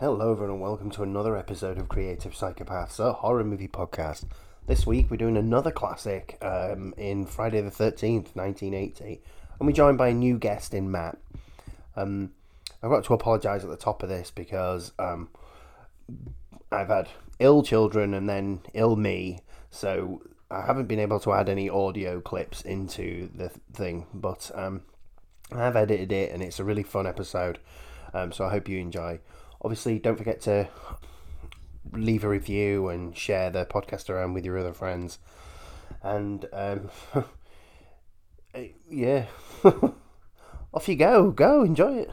Hello, everyone, and welcome to another episode of Creative Psychopaths, a horror movie podcast. This week, we're doing another classic um, in Friday the 13th, 1980, and we're joined by a new guest in Matt. Um, I've got to apologise at the top of this because um, I've had ill children and then ill me, so I haven't been able to add any audio clips into the thing, but um, I've edited it and it's a really fun episode, um, so I hope you enjoy. Obviously, don't forget to leave a review and share the podcast around with your other friends. And um, yeah, off you go. Go enjoy it.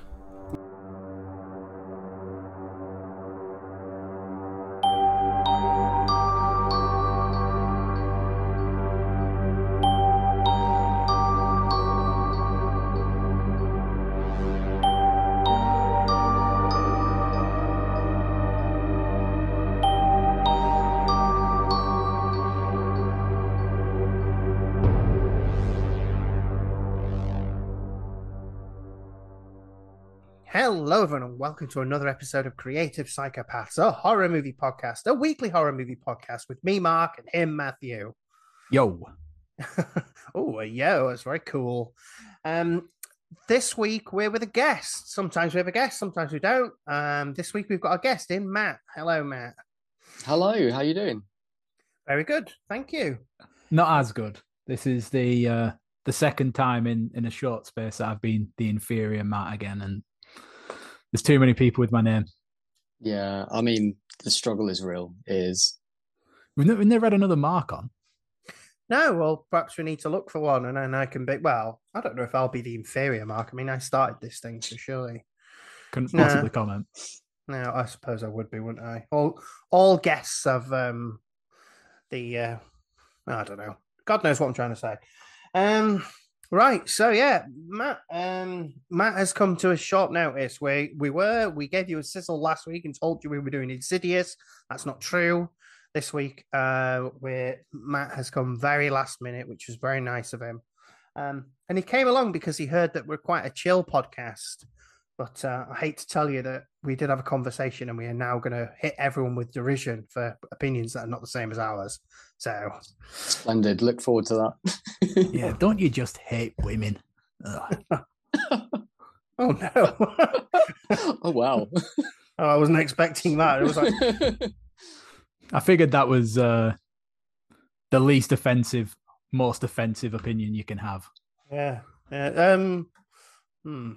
Welcome to another episode of Creative Psychopaths, a horror movie podcast, a weekly horror movie podcast with me, Mark, and him, Matthew. Yo. oh, yo, that's very cool. Um, this week we're with a guest. Sometimes we have a guest, sometimes we don't. Um, this week we've got a guest in Matt. Hello, Matt. Hello, how you doing? Very good, thank you. Not as good. This is the uh the second time in in a short space that I've been the inferior Matt again, and there's too many people with my name. Yeah, I mean the struggle is real. It is. We've never, we've never had another mark on. No, well, perhaps we need to look for one, and then I can be. Well, I don't know if I'll be the inferior mark. I mean, I started this thing, so surely. Couldn't Nah. possibly comment. No, I suppose I would be, wouldn't I? All all guests of um the uh I don't know. God knows what I'm trying to say. Um right, so yeah, Matt um Matt has come to a short notice. We we were we gave you a sizzle last week and told you we were doing Insidious. That's not true. This week uh where Matt has come very last minute, which was very nice of him. Um and he came along because he heard that we're quite a chill podcast. But uh, I hate to tell you that we did have a conversation and we are now going to hit everyone with derision for opinions that are not the same as ours. So, Splendid. Look forward to that. Yeah, don't you just hate women? Oh no. oh wow. oh, I wasn't expecting that. It was like, I figured that was uh the least offensive, most offensive opinion you can have. yeah. yeah. Um, hmm.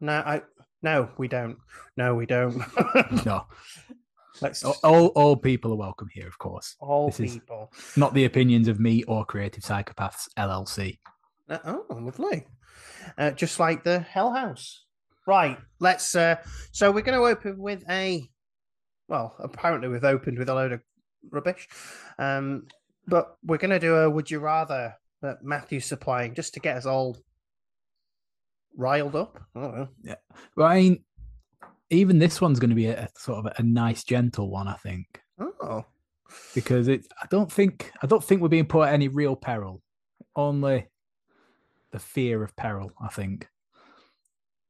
No, I, no, we don't. No, we don't. No, Let's all, all, all people are welcome here, of course. all this is- people. Not the opinions of me or Creative Psychopaths LLC. Uh, Oh, lovely. Uh, just like the Hell House. Right. Let's. Uh, so we're going to open with a. Well, apparently we've opened with a load of rubbish, um, but we're going to do a Would You Rather that Matthew's supplying just to get us all riled up. I don't know. Yeah. Well, I mean, even this one's going to be a, a sort of a nice, gentle one, I think. Oh, because it I don't think I don't think we're being put at any real peril. Only the fear of peril, I think.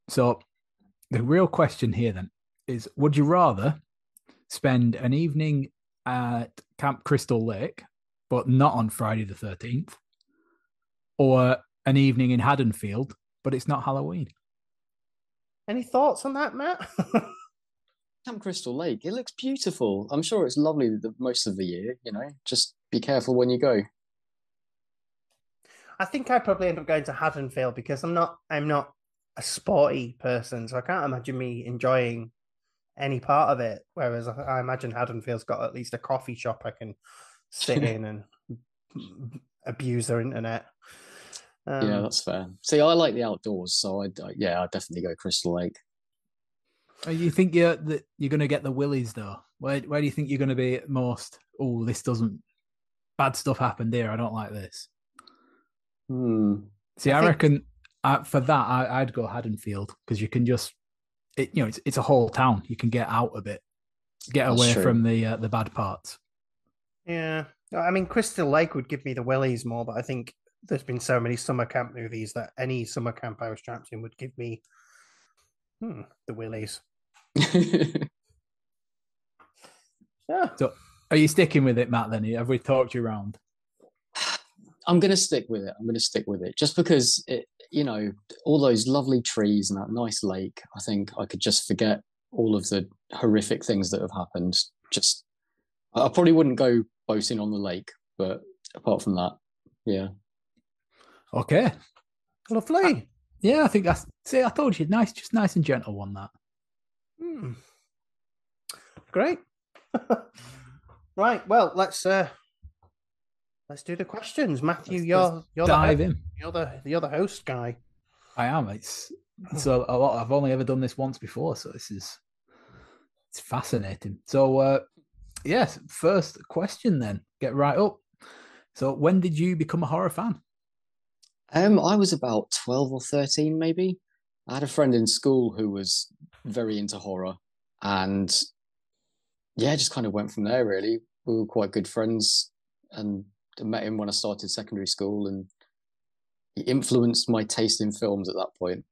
So the real question here then is would you rather spend an evening at Camp Crystal Lake, but not on Friday the 13th, or an evening in Haddonfield, but it's not Halloween? any thoughts on that, Matt? Camp Crystal Lake. It looks beautiful. I'm sure it's lovely the most of the year. You know, just be careful when you go. I think I'd probably end up going to Haddonfield because I'm not. I'm not a sporty person, so I can't imagine me enjoying any part of it. Whereas I, I imagine Haddonfield's got at least a coffee shop I can sit in and abuse their internet. Um, yeah, that's fair. See, I like the outdoors, so I yeah, I'd definitely go Crystal Lake. Uh, You think you're that you're going to get the willies though? Where where do you think you're going to be at most? Oh, this doesn't. Bad stuff happened here. I don't like this. Hmm. See, I I, think- reckon uh, for that I, I'd go Haddonfield because you can just, it, you know, it's it's a whole town. You can get out a bit, get That's away true. from the uh, the bad parts. Yeah, I mean, Crystal Lake would give me the willies more, but I think there's been so many summer camp movies that any summer camp I was trapped in would give me hmm, the willies. Yeah. So, Are you sticking with it, Matt? Then have we talked you around? I'm going to stick with it. I'm going to stick with it just because it, you know, all those lovely trees and that nice lake. I think I could just forget all of the horrific things that have happened. Just, I probably wouldn't go boating on the lake, but apart from that, yeah. Okay. Lovely. Yeah, I think that's. See, I told you, nice, just nice and gentle one. That. Hmm. Great. right. Well, let's uh let's do the questions. Matthew, Let's- you're let's you're dive the, in. you're the the host guy. I am. It's so a lot. I've only ever done this once before, so this is it's fascinating. So, uh, yes, first question then. Get right up. So, when did you become a horror fan? Um, I was about 12 or 13, maybe. I had a friend in school who was very into horror, and yeah, just kind of went from there, really. We were quite good friends, and I met him when I started secondary school, and he influenced my taste in films at that point.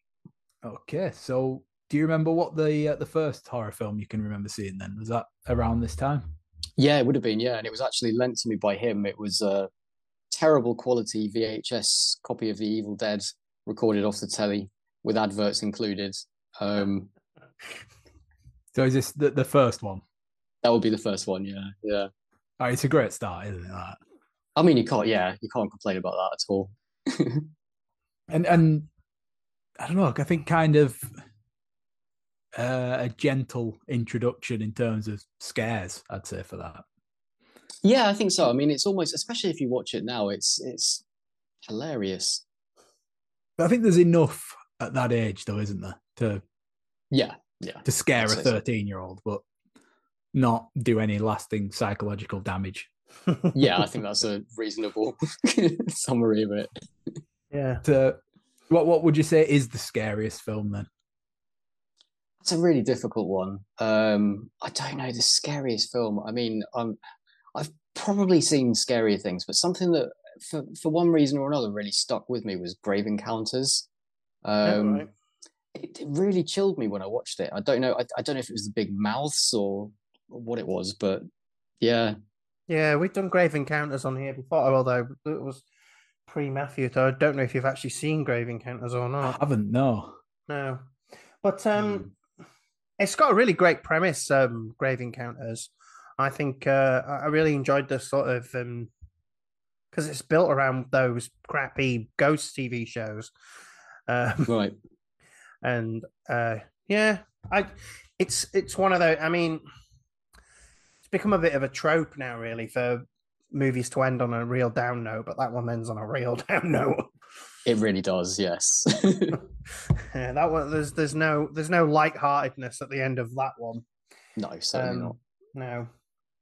Okay, so do you remember what the uh, the first horror film you can remember seeing? Then was that around this time? Yeah, it would have been, yeah, and it was actually lent to me by him. It was a terrible quality VHS copy of The Evil Dead recorded off the telly with adverts included. Um, So is this the, the first one? that would be the first one, yeah, yeah. Oh, it's a great start, isn't it? That? I mean, you can't. Yeah, you can't complain about that at all. and and I don't know. I think kind of uh, a gentle introduction in terms of scares. I'd say for that. Yeah, I think so. I mean, it's almost, especially if you watch it now, it's it's hilarious. But I think there's enough at that age, though, isn't there, to Yeah, yeah, to scare I'd a 13 year old, but not do any lasting psychological damage. yeah. I think that's a reasonable summary of it. yeah. To, what what would you say is the scariest film then? It's a really difficult one. Um, I don't know the scariest film. I mean, I'm, I've probably seen scarier things, but something that, for for one reason or another, really stuck with me was Grave Encounters. Um, right. it, it really chilled me when I watched it. I don't know. I, I don't know if it was the big mouths or what it was, but yeah, Yeah, we've done Grave Encounters on here before, although it was pre Matthew, so I don't know if you've actually seen Grave Encounters or not. I haven't, no. No. But um it's got a really great premise, um, Grave Encounters. I think uh, I really enjoyed the sort of um because it's built around those crappy ghost TV shows. Um, right. and uh yeah i it's it's one of those i mean it's become a bit of a trope now really for movies to end on a real down note but that one ends on a real down note It really does. Yes. yeah that one there's there's no there's no lightheartedness at the end of that one no, certainly not. um, no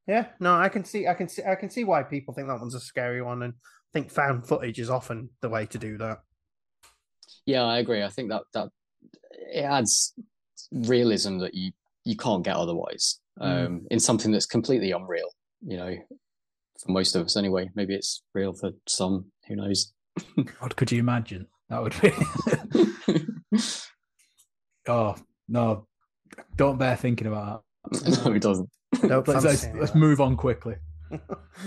yeah no i can see i can see i can see why people think that one's a scary one and I think found footage is often the way to do that Yeah, I agree. I think that that it adds realism that you you can't get otherwise Mm. um, in something that's completely unreal. You know, for most of us anyway. Maybe it's real for some. Who knows? what could you imagine? That would be. oh, no. Don't bear thinking about no, he doesn't. Don't. Let's, let's, fancy any of let's move on quickly.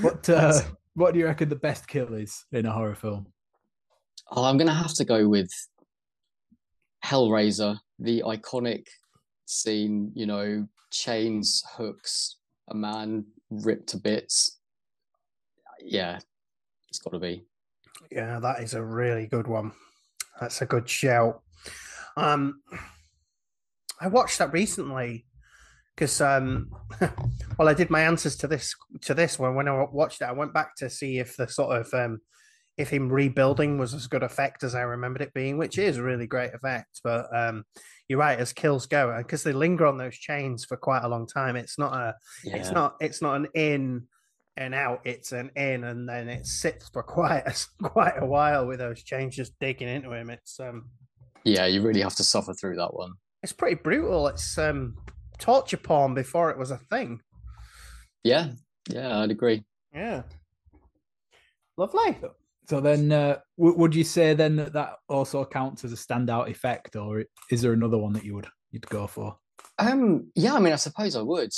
What, uh, what do you reckon the best kill is in a horror film? Oh, I'm gonna have to go with Hellraiser, the iconic scene. You know, chains, hooks, a man ripped to bits. Yeah, it's got to be. Yeah, that is a really good one. That's a good shout. Um, I watched that recently because um, well, I did my answers to this to this one when I watched it. I went back to see if the sort of um, if him rebuilding was as good effect as I remembered it being, which is a really great effect. But um, you're right, as kills go, because they linger on those chains for quite a long time. It's not a Yeah. it's not it's not an in and out it's an in and then it sits for quite a, quite a while with those chains just digging into him it's um Yeah, you really have to suffer through that one. it's pretty brutal it's um torture porn before it was a thing Yeah, yeah, I'd agree. yeah lovely So then, uh, w- would you say then that that also counts as a standout effect, or is there another one that you would you'd go for? Um, yeah, I mean, I suppose I would.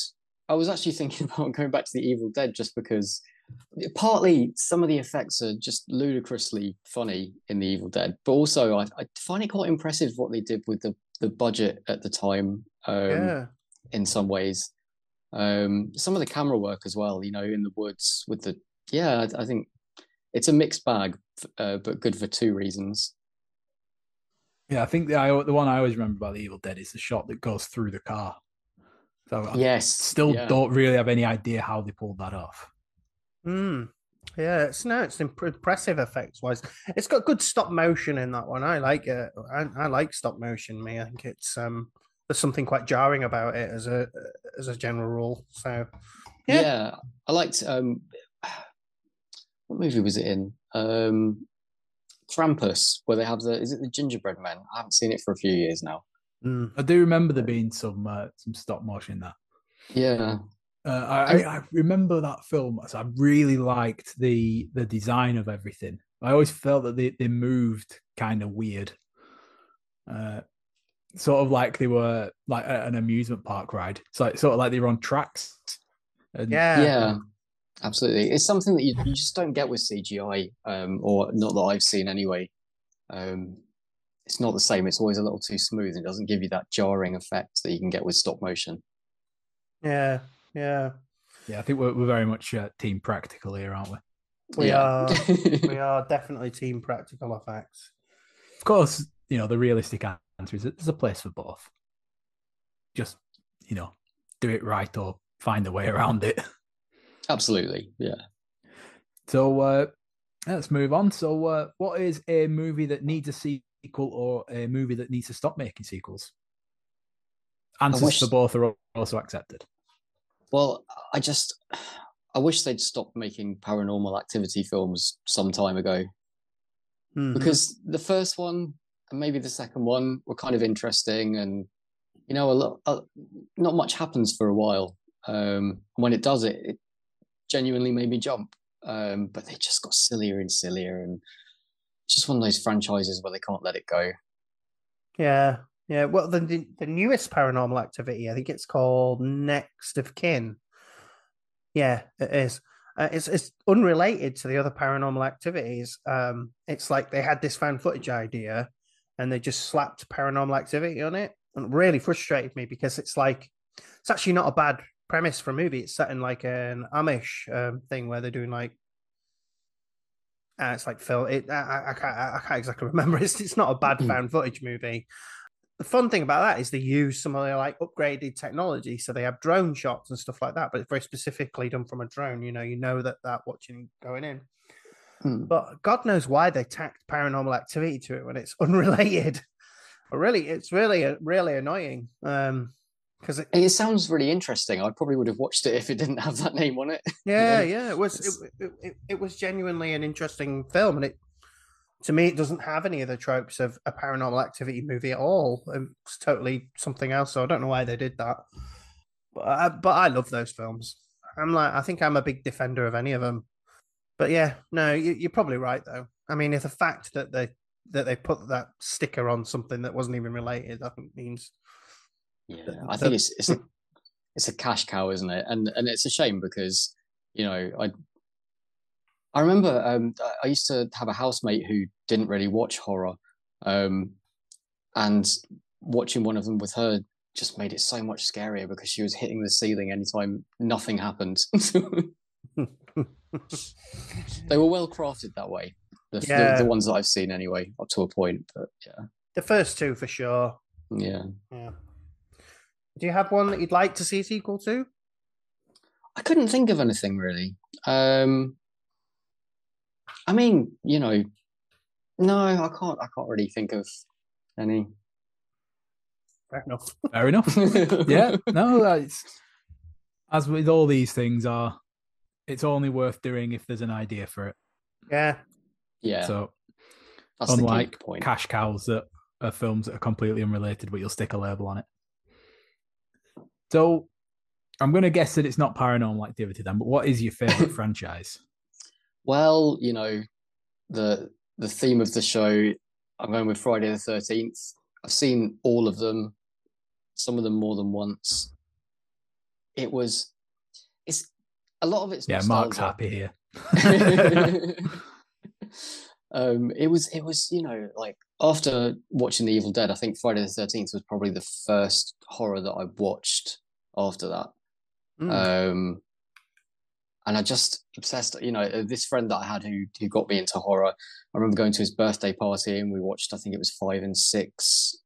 I was actually thinking about going back to the Evil Dead just because partly some of the effects are just ludicrously funny in the Evil Dead, but also I, I find it quite impressive what they did with the the budget at the time. Um, yeah. In some ways. Um, some of the camera work as well, you know, in the woods with the yeah, I, I think it's a mixed bag, uh, but good for two reasons. Yeah, I think the I, the one I always remember about the Evil Dead is the shot that goes through the car. So I Yes, still yeah. don't really have any idea how they pulled that off. Hmm. Yeah, it's no, it's impressive effects wise. It's got good stop motion in that one. I like it. I, I like stop motion. Me, I think it's um, there's something quite jarring about it as a as a general rule. So, Yeah. Yeah. I liked um, what movie was it in? Um, Krampus, where they have the is it the gingerbread men? I haven't seen it for a few years now. mm, I do remember there being some uh, some stop motion in that. Yeah, Uh, I, I, I remember that film. So I really liked the the design of everything. I always felt that they, they moved kind of weird, uh, sort of like they were like an amusement park ride. It's like sort of like they were on tracks. And yeah, yeah, absolutely. It's something that you, you just don't get with CGI, um, or not that I've seen anyway. Um, it's not the same. It's always a little too smooth. It doesn't give you that jarring effect that you can get with stop motion. yeah, yeah. yeah, I think we're, we're very much uh, team practical here, aren't we? We Yeah. are we are definitely team practical effects. Of course, you know the realistic answer is that there's a place for both. Just you know, do it right or find a way around it. Absolutely, yeah. So uh, let's move on. So, uh, what is a movie that needs a sequel or a movie that needs to stop making sequels? Answers wish- for both are also accepted. Well, I just I wish they'd stopped making paranormal activity films some time ago Mhm. because the first one and maybe the second one were kind of interesting and you know a lot uh, not much happens for a while um when it does it it genuinely made me jump um but they just got sillier and sillier and just one of those franchises where they can't let it go Yeah, yeah. Well, the the the newest Paranormal Activity, I think it's called Next of Kin. Yeah, it is. Uh, it's it's unrelated to the other Paranormal Activities. Um, it's like they had this fan footage idea, and they just slapped Paranormal Activity on it, and it really frustrated me because it's like it's actually not a bad premise for a movie. It's set in like an Amish um, thing where they're doing like uh, it's like Phil. It, I, I, can't. I can't exactly remember. It's it's not a bad Mm. found footage movie. The fun thing about that is they use some of their like upgraded technology, so they have drone shots and stuff like that. But it's very specifically done from a drone. You know, you know that that watching going in. Hmm. But God knows why they tacked paranormal activity to it when it's unrelated. But really, it's really really annoying. Um, because it, it sounds really interesting i probably would have watched it if it didn't have that name on it yeah, Yeah. yeah, it was it, it, it, it was genuinely an interesting film, and it to me it doesn't have any of the tropes of a paranormal activity movie at all. It's totally something else. So I don't know why they did that, but I, but I love those films. I'm like I think I'm a big defender of any of them. But yeah, no, you, you're probably right though. I mean, if the fact that they that they put that sticker on something that wasn't even related, I think means Yeah, The- I think it's it's a it's a cash cow, isn't it? And and it's a shame because you know I I remember um I- I used to have a housemate who didn't really watch horror, um, and watching one of them with her just made it so much scarier because she was hitting the ceiling anytime nothing happened. they were well crafted that way. The, the- Yeah. the ones that I've seen anyway, up to a point. But yeah, the first two for sure. yeah. Yeah. Do you have one that you'd like to see a sequel to? I couldn't think of anything really. Um, I mean, you know, no, I can't. I can't really think of any. Fair enough. Fair enough. yeah, no, it's as with all these things are. It's only worth doing if there's an idea for it. Yeah. yeah. So that's the unlike point. cash cows that are films that are completely unrelated, but you'll stick a label on it. So I'm going to guess that it's not paranormal activity then, but what is your favorite franchise? Well, you know, the the theme of the show. I'm going with Friday the Thirteenth. I've seen all of them, some of them more than once. It was it's a lot of it's Yeah, Mark's happy here. um, it was it was you know like after watching The Evil Dead, I think Friday the Thirteenth was probably the first horror that I watched after that. Mm. Um, and I just obsessed. You know, uh, this friend that I had who who got me into horror. I remember going to his birthday party and we watched. I think it was five and six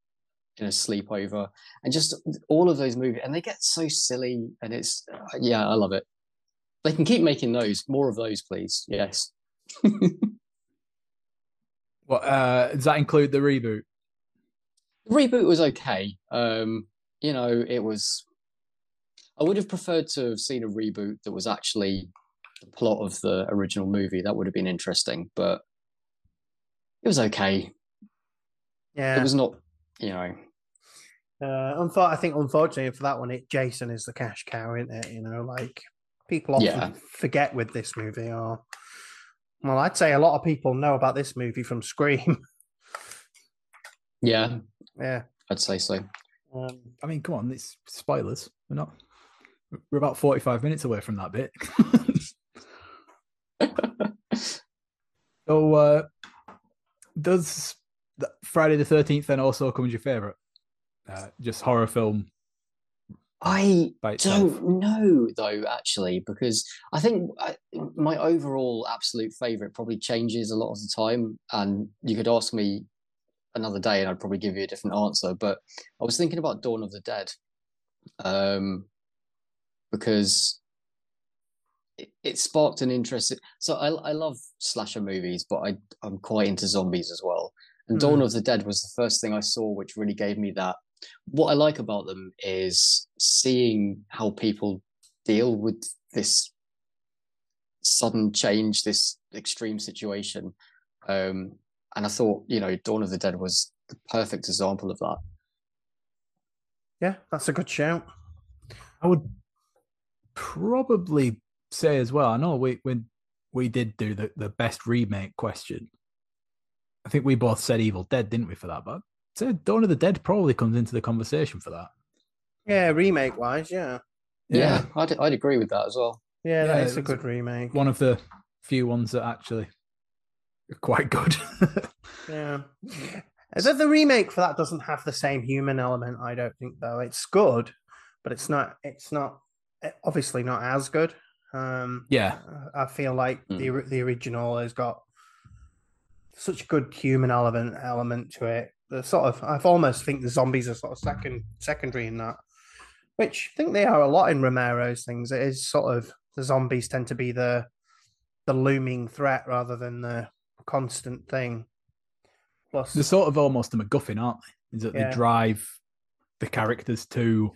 in a sleepover, and just all of those movies. And they get so silly, and it's uh, yeah, I love it. They can keep making those. More of those, please. Yes. What uh, does that include the reboot? The reboot was okay. Um, you know, it was. I would have preferred to have seen a reboot that was actually the plot of the original movie. That would have been interesting, but it was okay. yeah. It was not, you know. Uh, unfor- I think unfortunately for that one, it Jason is the cash cow, isn't it? You know, like people often Yeah. forget with this movie, or well, I'd say a lot of people know about this movie from Scream. Yeah, yeah. I'd say so. Um, I mean, come on, it's spoilers. We're not. We're about forty-five minutes away from that bit. so, uh, does Friday the Thirteenth then also come as your favorite? Uh, just horror film I don't know though, actually, because I think I, my overall absolute favorite probably changes a lot of the time. And you could ask me another day, and I'd probably give you a different answer. But I was thinking about Dawn of the Dead, um, because it, it sparked an interest. So I, I love slasher movies, but I I'm quite into zombies as well. And Dawn Hmm. of the Dead was the first thing I saw, which really gave me that what I like about them is seeing how people deal with this sudden change, this extreme situation. Um, and I thought, you know, Dawn of the Dead was the perfect example of that. Yeah, that's a good shout. I would probably say as well. I know we when we did do the, the best remake question. I think we both said Evil Dead, didn't we, for that? But I'd Dawn of the Dead probably comes into the conversation for that. Yeah, remake wise, yeah. Yeah, I'd, I'd agree with that as well. Yeah, Yeah, that is a good remake. one of the few ones that actually are quite good. Yeah. The, the remake for that doesn't have the same human element, I don't think, though. It's good, but it's not. It's not. Obviously, not as good. Um, yeah, I feel like the the original has got such a good human element element to it. The sort of I've almost think the zombies are sort of second secondary in that, which I think they are a lot in Romero's things. It is sort of the zombies tend to be the the looming threat rather than the constant thing. Plus, they're sort of almost a MacGuffin, aren't they? Is that Yeah. they drive the characters to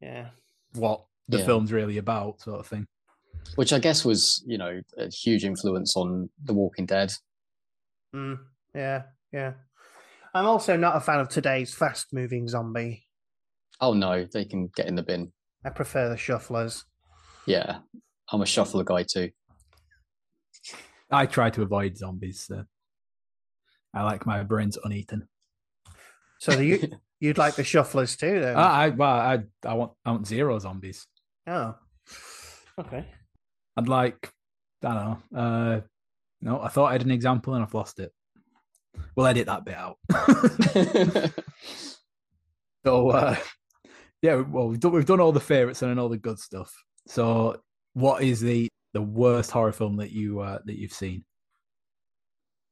yeah, what the Yeah. film's really about, sort of thing. Which I guess was, you know, a huge influence on The Walking Dead. mm, yeah, yeah. I'm also not a fan of today's fast moving zombie. Oh no, they can get in the bin. I prefer the shufflers. Yeah, I'm a shuffler guy too. I try to avoid zombies. So I like my brains uneaten. So you you'd like the shufflers too, then? I, I well, I I want I want zero zombies. oh, okay. I'd like I don't know. Uh, no, I thought I had an example and I've lost it. We'll edit that bit out. so uh, yeah, well we've done we've done all the favorites and all the good stuff. So what is the the worst horror film that you uh, that you've seen?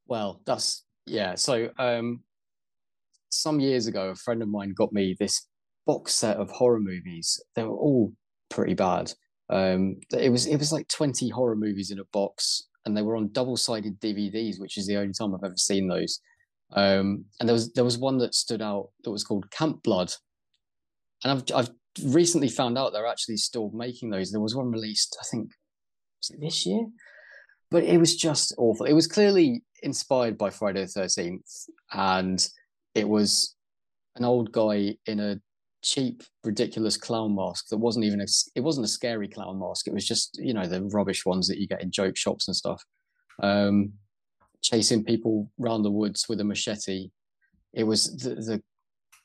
Well, that's yeah. So, um, some years ago, a friend of mine got me this box set of horror movies. They were all pretty bad. Um, it was it was like twenty horror movies in a box, and they were on double-sided DVDs, which is the only time I've ever seen those. Um, and there was there was one that stood out that was called Camp Blood, and I've I've recently found out they're actually still making those. There was one released, I think, this year? But it was just awful. It was clearly inspired by Friday the Thirteenth, and it was an old guy in a cheap, ridiculous clown mask that wasn't even a. It wasn't a scary clown mask. It was just you know the rubbish ones that you get in joke shops and stuff. Um, chasing people round the woods with a machete. It was the, the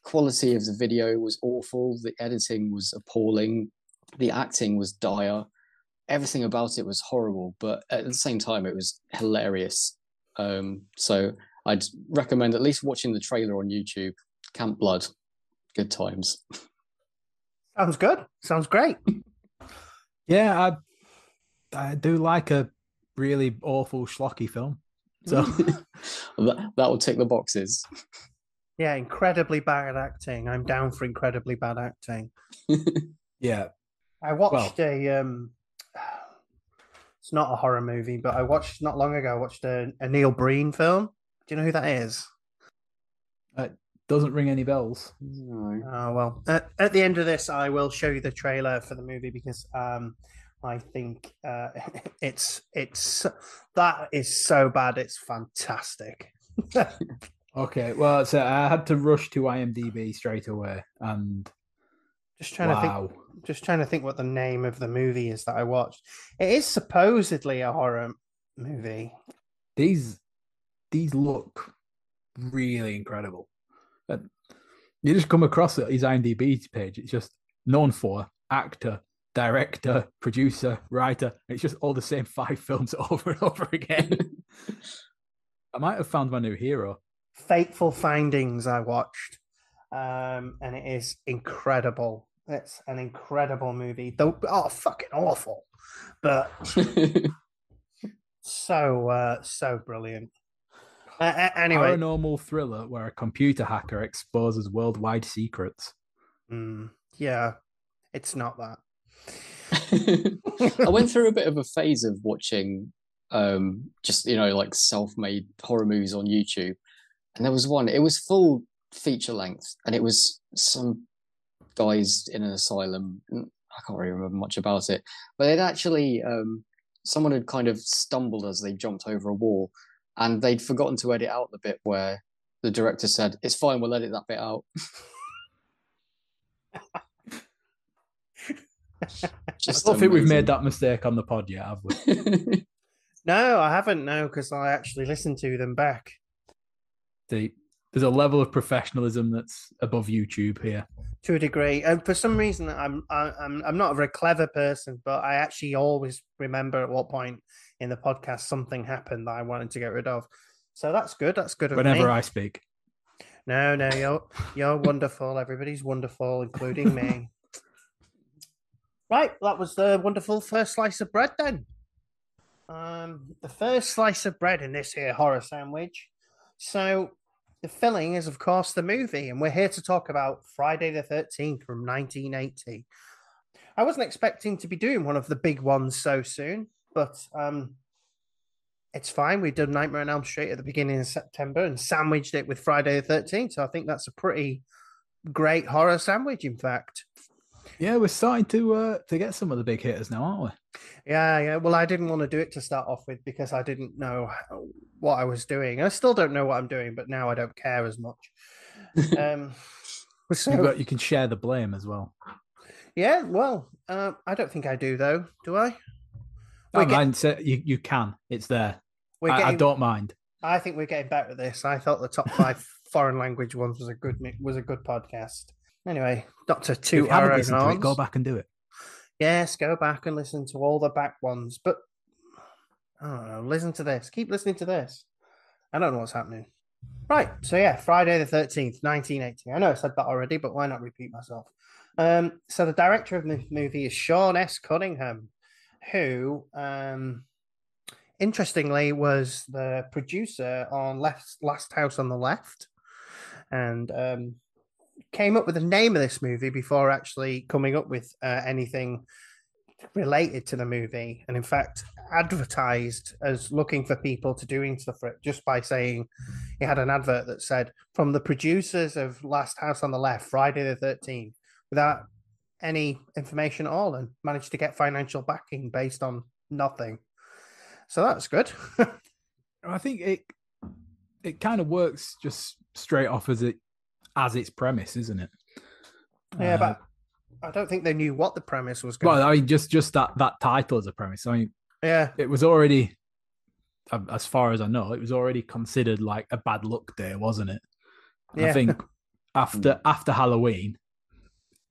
quality of the video was awful. The editing was appalling. The acting was dire. everything about it was horrible, but at the same time, it was hilarious. Um, so I'd recommend at least watching the trailer on YouTube. Camp Blood, good times. Sounds good. Sounds great. Yeah, I I do like a really awful schlocky film. So that that will tick the boxes. Yeah, incredibly bad acting. I'm down for incredibly bad acting. yeah, I watched a um it's not a horror movie, but I watched not long ago I watched a, a Neil Breen film. Do you know who that is? it doesn't ring any bells. No. Oh well. At, at the end of this I will show you the trailer for the movie because um I think uh it's it's that is so bad it's fantastic. Okay, well, so I had to rush to IMDb straight away, and Just trying to think just trying to think what the name of the movie is that I watched. It is supposedly a horror movie. these these look really incredible. And you just come across it, his IMDb page. It's just known for actor, director, producer, writer. It's just all the same five films over and over again. I might have found my new hero. Fateful Findings I watched. Um, and it is incredible. It's an incredible movie. Though oh fucking awful. But so uh so brilliant. Uh, a- anyway, Paranormal thriller where a computer hacker exposes worldwide secrets. mm, yeah, it's not that. I went through a bit of a phase of watching um just you know like self-made horror movies on YouTube. And there was one, it was full feature length and it was some guys in an asylum. I can't really remember much about it. But they'd actually um someone had kind of stumbled as they jumped over a wall and they'd forgotten to edit out the bit where the director said, It's fine, we'll edit that bit out. I don't think we've made that mistake on the pod yet, have we? No, I haven't. No, because I actually listened to them back. The, there's a level of professionalism that's above YouTube here. to a degree. And for some reason, I'm I'm I'm not a very clever person, but I actually always remember at what point in the podcast something happened that I wanted to get rid of. So that's good. That's good of Whenever me. I speak, No, no, you're you're wonderful. Everybody's wonderful, including me. Right, that was the wonderful first slice of bread then. Um, the first slice of bread in this here horror sandwich. So the filling is, of course, the movie, and we're here to talk about Friday the Thirteenth from 1980. I wasn't expecting to be doing one of the big ones so soon, but um, it's fine. We did Nightmare on Elm Street at the beginning of September and sandwiched it with Friday the 13th. So I think that's a pretty great horror sandwich, in fact. yeah, we're starting to uh, to get some of the big hitters now, aren't we? Yeah, yeah. Well, I didn't want to do it to start off with because I didn't know how- what I was doing. I still don't know what I'm doing, but now I don't care as much. Um, so, got, you can share the blame as well. yeah, well, uh, I don't think I do, though. Do I? Don't get- mind, say- you, you can. It's there. We're I, I getting, don't mind. I think we're getting better at this. I thought the top five foreign language ones was a good mi- was a good podcast. Anyway, not to If toot you haven't own listened to it, go back and do it. Yes, go back and listen to all the back ones. But I don't know. Listen to this. Keep listening to this. I don't know what's happening. Right. So yeah, Friday the thirteenth, nineteen eighty. I know I said that already, but why not repeat myself? Um, so the director of the movie is Sean S. Cunningham, who, um, interestingly, was the producer on Last Last House on the Left, and um, came up with the name of this movie before actually coming up with uh, anything related to the movie and in fact advertised as looking for people to doing stuff for it just by saying he had an advert that said from the producers of last house on the left friday the 13th without any information at all and managed to get financial backing based on nothing so that's good I think it it kind of works just straight off as it as its premise, isn't it? yeah Uh, but i don't think they knew what the premise was going well, I mean, just just that that title as a premise. I mean, yeah it was already, um, as far as I know, it was already considered like a bad luck day, wasn't it? Yeah. I think after after Halloween,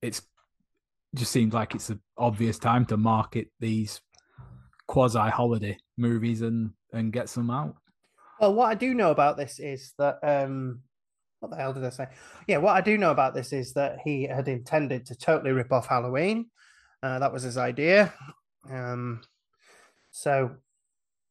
it's just seems like it's an obvious time to market these quasi holiday movies and and get some out. Well, what I do know about this is that um, what the hell did I say? Yeah, what I do know about this is that he had intended to totally rip off Halloween. Uh, that was his idea. Um, so,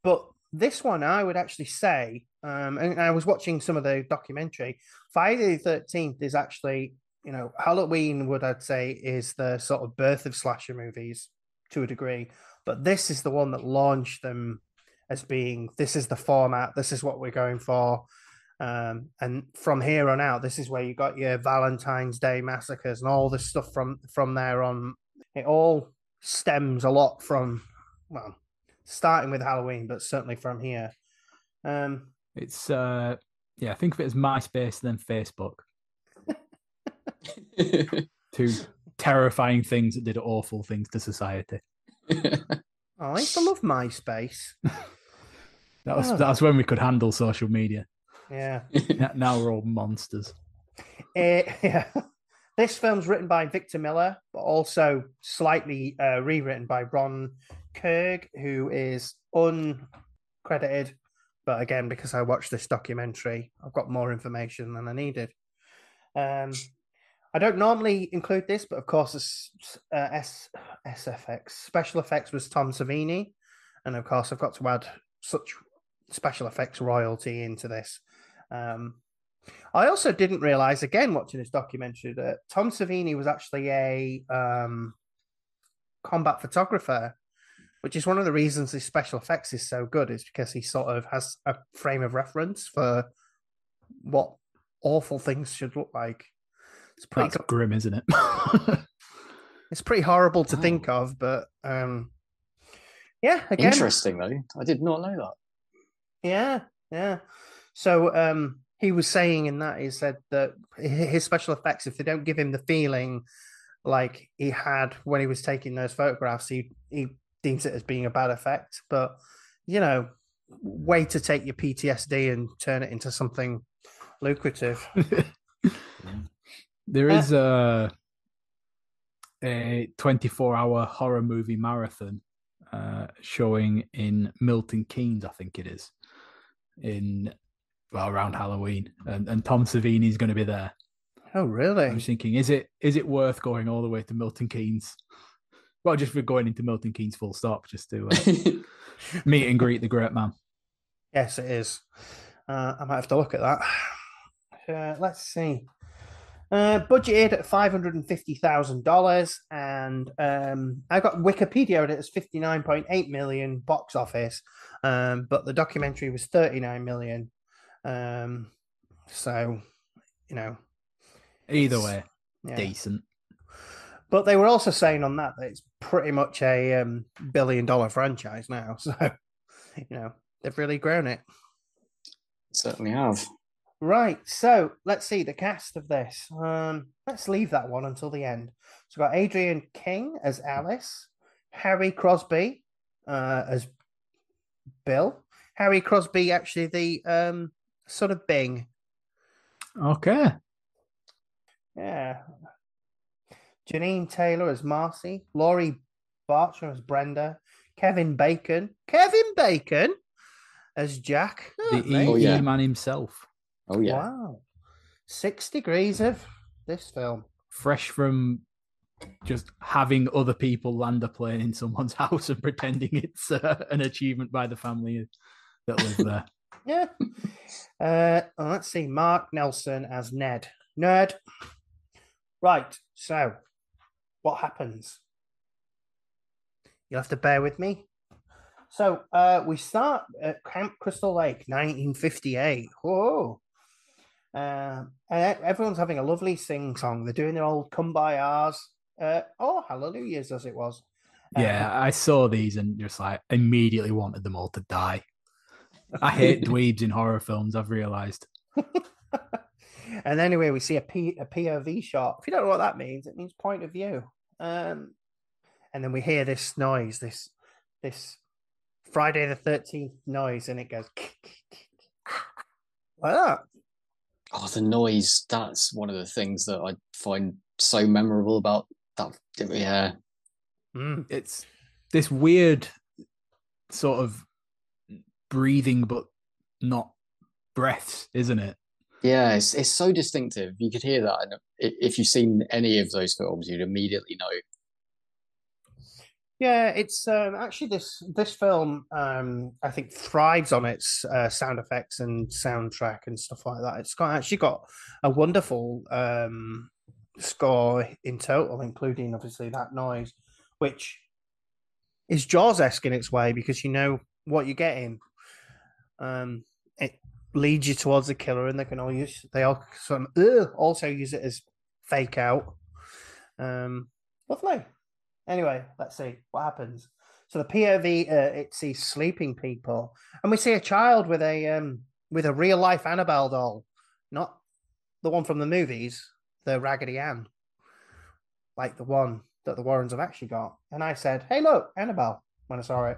but this one, I would actually say, um, and I was watching some of the documentary. Friday the Thirteenth is actually, you know, Halloween. Would I'd say is the sort of birth of slasher movies to a degree, but this is the one that launched them as being this is the format, this is what we're going for. Um, and from here on out, this is where you got your Valentine's Day massacres and all this stuff from from there on. It all stems a lot from well, starting with Halloween, but certainly from here. Um, It's uh yeah, think of it as MySpace and then Facebook. Two terrifying things that did awful things to society. I used to love MySpace. That was Oh. that was when we could handle social media. Yeah. Now- Now we're all monsters. Eh, yeah. This film's written by Victor Miller, but also slightly uh, rewritten by Ron Kurz, who is uncredited. But again, because I watched this documentary, I've got more information than I needed. Um, I don't normally include this, but of course, uh, S- SFX special effects was Tom Savini, and of course, I've got to add such special effects royalty into this. Um, I also didn't realize, again, watching this documentary, that Tom Savini was actually a um, combat photographer, which is one of the reasons his special effects is so good, is because he sort of has a frame of reference for what awful things should look like. It's pretty, That's grim, isn't it? it's pretty horrible to Wow. think of, but um, yeah, again, Interesting though. I did not know that. Yeah, yeah. So um he was saying in that he said that his special effects, if they don't give him the feeling like he had when he was taking those photographs, he he deems it as being a bad effect. But you know, way to take your PTSD and turn it into something lucrative. There Yeah. is a a 24 hour horror movie marathon uh, showing in Milton Keynes, I think it is, in well around Halloween, and, and Tom Savini is going to be there. Oh, really? I was thinking, is it is it worth going all the way to Milton Keynes? Well, just for going into Milton Keynes, full stop, just to uh, meet and greet the great man. Yes, it is. Uh, I might have to look at that. Uh, let's see. Uh, budgeted at five hundred and fifty thousand dollars, and um, I got Wikipedia it as fifty nine point eight million box office, um, but the documentary was thirty nine million. Um, so, you know, Either way, yeah. decent. But they were also saying on that that it's pretty much a um, billion dollar franchise now. So, you know, they've really grown it. Certainly have. Right. So let's see the cast of this. Um, let's leave that one until the end. So we've got Adrienne King as Alice, Harry Crosby uh, as Bill. Harry Crosby, actually the um, son of Bing. Okay. Yeah. Jeannine Taylor as Marcy, Laurie Bartram as Brenda, Kevin Bacon, Kevin Bacon as Jack. The Oh, mate. Oh, yeah. E man himself, Oh yeah. Wow. Six degrees of this film. fresh from just having other people land a plane in someone's house and pretending it's uh, an achievement by the family that live there. Yeah. Uh, let's see. Mark Nelson as Ned. Nerd. Right. So, what happens? You'll have to bear with me. So, uh, we start at Camp Crystal Lake, 1958. Whoa. Uh, and everyone's having a lovely sing song. They're doing their old Kumbayas. Uh, oh, hallelujahs, as it was. Yeah, I saw these and just like immediately wanted them all to die. I hate dweebs in horror films, I've realized. and anyway, we see a, P, a POV shot. If you don't know what that means, it means point of view. Um, and then we hear this noise, this this Friday the Thirteenth noise, and it goes like that. Oh, the noise. That's one of the things that I find so memorable about that. Yeah. Mm. It's this weird sort of breathing, but not breaths, isn't it? Yeah, it's it's so distinctive. You could hear that, and if you've seen any of those films, you'd immediately know. Yeah, it's um, actually this this film. Um, I think thrives on its uh, sound effects and soundtrack and stuff like that. It's got actually got a wonderful um, score in total, including obviously that noise, which is Jaws esque in its way because you know what you're getting. Um, it leads you towards the killer, and they can all use they all some also use it as fake out. Um, lovely. Anyway, let's see what happens. So the POV uh, it sees sleeping people, and we see a child with a um with a real life Annabelle doll, not the one from the movies, the Raggedy Ann, like the one that the Warrens have actually got. And I said, "Hey, look, Annabelle!" when I saw it.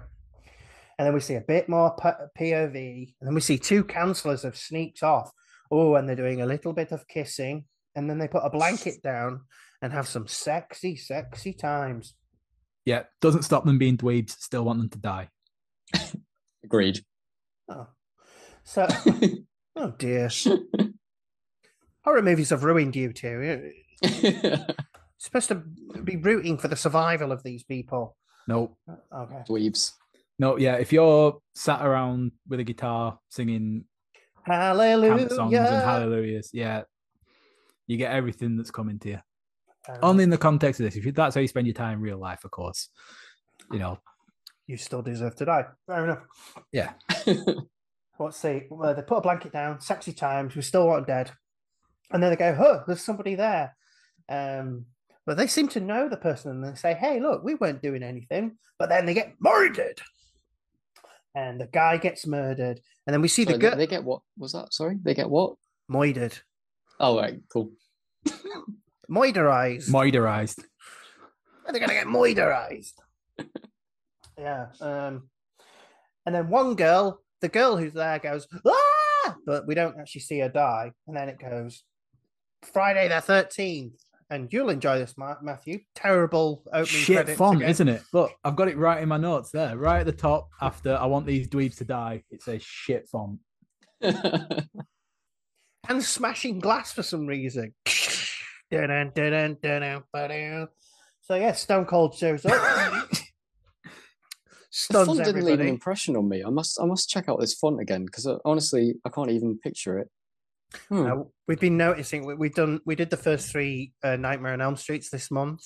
And then we see a bit more POV, and then we see two counselors have sneaked off. Oh, and they're doing a little bit of kissing, and then they put a blanket down and have some sexy, sexy times. Yeah, doesn't stop them being dweebs. Still want them to die. Agreed. Oh, so oh dear, horror movies have ruined you too. You're supposed to be rooting for the survival of these people. No, uh, Okay, Dweebs. no, yeah. If you're sat around with a guitar singing hallelujah. songs and hallelujahs, yeah, you get everything that's coming to you. Fair Only in the context of this. If you, that's how you spend your time in real life, of course. You know, you still deserve to die. Fair enough. yeah. Let's see. Well, they put a blanket down. Sexy times. We still want dead. And then they go, "Huh, there's somebody there." Um, but they seem to know the person, and they say, "Hey, look, we weren't doing anything." But then they get murdered, and the guy gets murdered, and then we see Sorry, the they, girl they get what? Was that? Sorry, they get what? moidered, Oh, right, cool. moiderized. Moiderized. They're gonna get moiderized. yeah. Um, and then one girl, the girl who's there, goes ah, but we don't actually see her die. And then it goes Friday the thirteenth, and you'll enjoy this, Matthew. Terrible opening Shit credits font, again. isn't it? Look, I've got it right in my notes there. Right at the top, after I want these dweebs to die, it says shit font. And smashing glass for some reason. So yeah, Stone Cold shows up, the stuns font didn't leave an everybody. impression on me. I must, I must check out this font again because honestly, I can't even picture it. Hmm. Uh, we've been noticing we, we've done we did the first three uh, Nightmare on Elm Streets this month,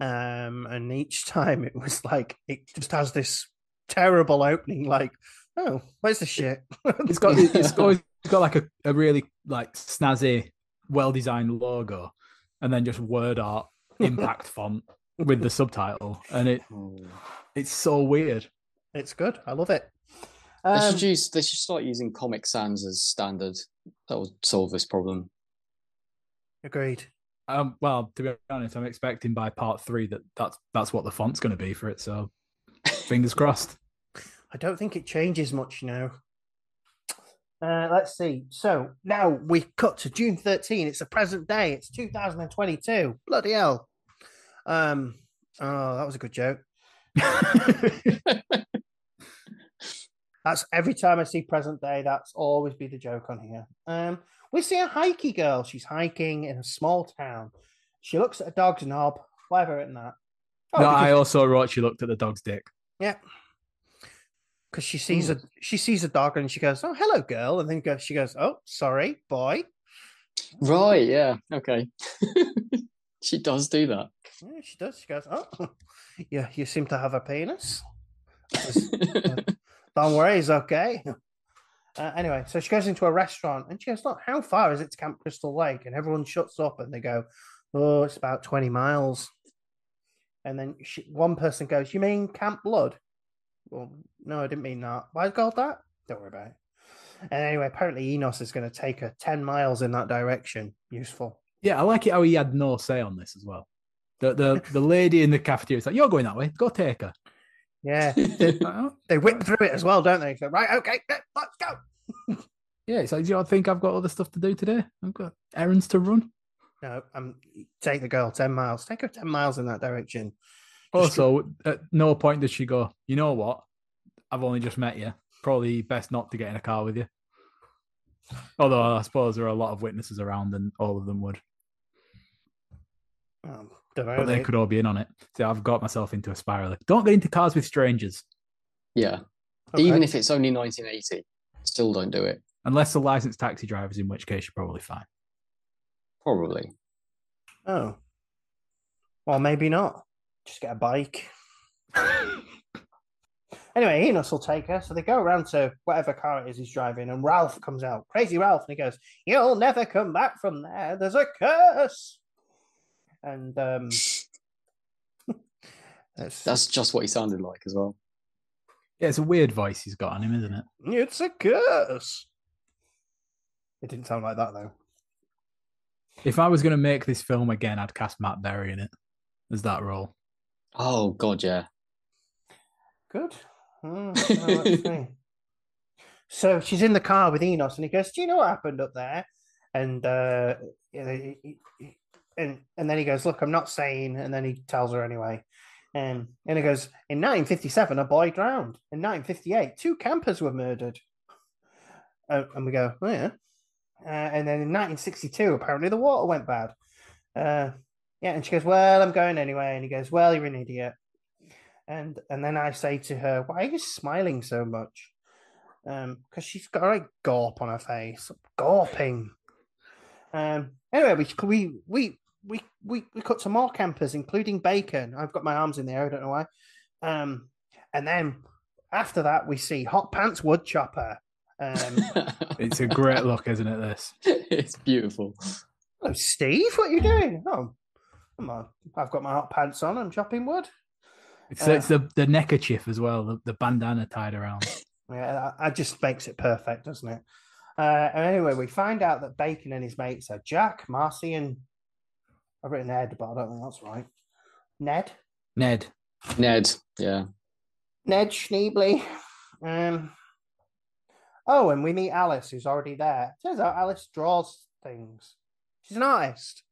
um, and each time it was like it just has this terrible opening. Like, oh, where's the shit? It's got it's got, it's got like a, a really like snazzy, well designed logo, and then just word art impact font with the subtitle, and it Oh. it's so weird. it's good. I love it. They Um, should use. They should start using Comic Sans as standard. That will solve this problem. agreed. Um, well, to be honest, I'm expecting by part three that that's that's what the font's going to be for it. So, fingers crossed. I don't think it changes much now. Uh, let's see. So now we cut to June 13. It's the present day. It's 2022. Bloody hell. Um. Oh, that was a good joke. That's every time I see present day, that's always be the joke on here. Um, we see a hikey girl. She's hiking in a small town. She looks at a dog's knob. Why have I written that? Oh, no, I also wrote she looked at the dog's dick. yeah. Because she sees a she sees a dog and she goes, "Oh, hello, girl," and then goes, she goes, "Oh, sorry, boy." Right? Yeah. Okay. she does do that. Yeah, she does. She goes, "Oh, yeah, you seem to have a penis." Says, Don't worry, it's okay. Uh, anyway, so she goes into a restaurant and she goes, Look, how far is it to Camp Crystal Lake? And everyone shuts up and they go, Oh, it's about 20 miles. And then she, one person goes, You mean Camp Blood? Well, no, I didn't mean that. Why is called that? Don't worry about it. And anyway, apparently Enos is going to take her 10 miles in that direction. Useful. Yeah, I like it how he had no say on this as well. The the the lady in the cafeteria is like, "You're going that way. Go take her." Yeah. They, Like, "Oh, whip through it as well, don't they? So, right, okay, let's go. yeah, it's like, do you think I've got other stuff to do today? I've got errands to run. No, um, take the girl 10 miles. Take her 10 miles in that direction. Just- Also, at no point did she go, you know what? I've only just met you. Probably best not to get in a car with you. Although I suppose there are a lot of witnesses around, and all of them would. Um, don't know. But they could all be in on it. So I've got myself into a spiral. Don't get into cars with strangers Yeah. Okay. Even if it's only 1980, still don't do it. unless the licensed taxi drivers, in which case you're probably fine. Probably. Oh. Well, maybe not. Just get a bike. anyway, Enos will take her. So they go around to whatever car it is he's driving, and Ralph comes out. Crazy Ralph. And he goes, You'll never come back from there. There's a curse. And um it's, That's just what he sounded like as well. Yeah, it's a weird voice he's got on him, isn't it? it's a curse. It didn't sound like that though. If I was going to make this film again, I'd cast Matt Berry in it as that role. Oh, God, yeah. Good. Well. So she's in the car with Enos, and he goes, "Do you know what happened up there?" And uh, and and then he goes, "Look, I'm not saying." And then he tells her anyway. Um, and he goes, "In 1957, a boy drowned. In 1958, two campers were murdered." Uh, and we go, "Oh yeah." Uh, and then in 1962, apparently the water went bad. Uh, yeah, and she goes, "Well, I'm going anyway." And he goes, "Well, you're an idiot." And and then I say to her, "Why are you smiling so much?" Um, because she's got a like, gawp on her face, gawping. Um. Anyway, we we we we we we cut some more campers, including bacon. I've got my arms in the air. I don't know why. Um. And then after that, we see hot pants wood chopper. Um. It's a great look, isn't it? This. it's beautiful. Hello, Steve. What are you doing? Oh, I'm on. I've got my hot pants on. I'm chopping wood. It's, Uh, it's the the neckerchief as well, the, the bandana tied around. Yeah, that, that just makes it perfect, doesn't it? Uh, and anyway, we find out that Bacon and his mates are Jack, Marcy, and I've written Ed, but I don't think that's right. Ned, Ned. Ned, yeah. Ned Schneebly. Um, oh, and we meet Alice, who's already there. Turns out Alice draws things. She's an artist.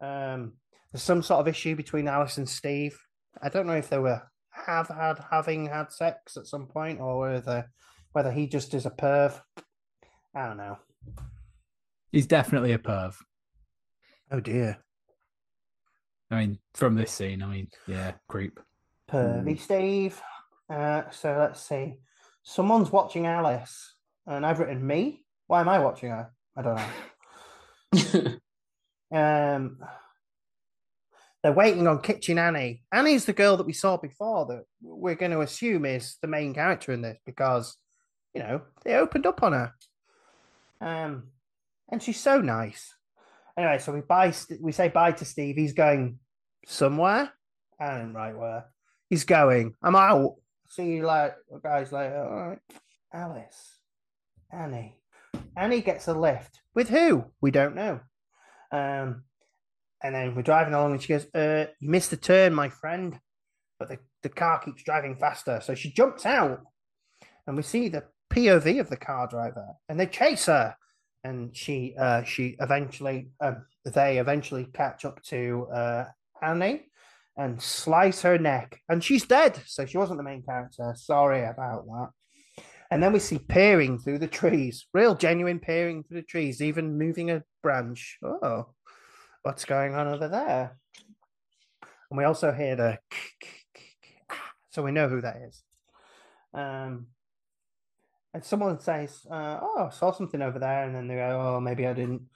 Um, there's some sort of issue between Alice and Steve. I don't know if they were have had having had sex at some point, or whether whether he just is a perv. I don't know. He's definitely a perv. Oh dear, I mean, from this scene, I mean, yeah, creep. pervy Steve. Uh, so let's see. Someone's watching Alice, and I've written me. Why am I watching her? I don't know. Um, they're waiting on Kitchen Annie. Annie's the girl that we saw before that we're going to assume is the main character in this because, you know, they opened up on her. Um, and she's so nice. Anyway, so we buy, we say bye to Steve. He's going somewhere. I don't right where. He's going. I'm out. See you later, guys. Later. All right. Alice, Annie, Annie gets a lift with who? We don't know. Um, and then we're driving along, and she goes, uh, "You missed the turn, my friend." But the, the car keeps driving faster, so she jumps out, and we see the POV of the car driver, and they chase her, and she uh, she eventually um, they eventually catch up to uh, Annie and slice her neck, and she's dead. So she wasn't the main character. Sorry about that. And then we see peering through the trees, real genuine peering through the trees, even moving a branch. Oh, what's going on over there? And we also hear the so we know who that is. Um, and someone says, uh, "Oh, I saw something over there," and then they go, "Oh, maybe I didn't."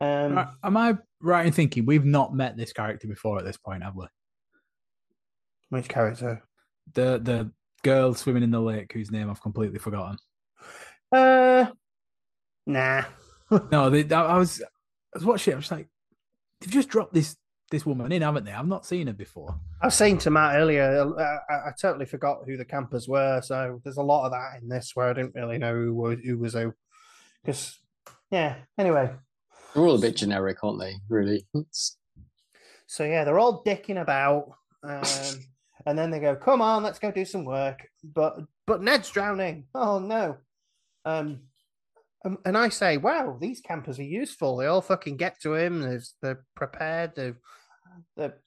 Um, Am I right in thinking we've not met this character before at this point, have we? Which character? The the girl swimming in the lake whose name I've completely forgotten. Uh, nah. No, they, I I was I was watching. it, I was like, they've just dropped this this woman in, haven't they? I've not seen her before. I was saying to Matt earlier, uh, I, I totally forgot who the campers were. So there's a lot of that in this where I didn't really know who was who was who. Because, yeah. Anyway, They're all a bit generic, aren't they? Really? So yeah, they're all dicking about, um, and then they go, "Come on, let's go do some work." But but Ned's drowning. Oh no. Um, um, and I say, "Wow, these campers are useful. They all fucking get to him. They're, they're prepared. They're, they're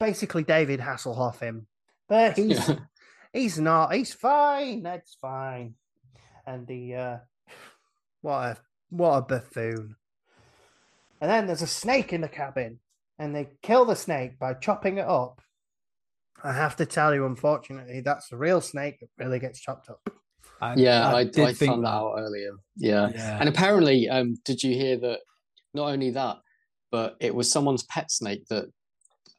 basically David Hasselhoff him, but he's Yeah. he's not. He's fine. Ned's fine. And the uh, what a what a buffoon. And then there's a snake in the cabin, and they kill the snake by chopping it up. I have to tell you, unfortunately, that's a real snake that really gets chopped up. I, Yeah, I, I, did think found that out earlier. Yeah. Yeah. And apparently, um, did you hear that? Not only that, but it was someone's pet snake that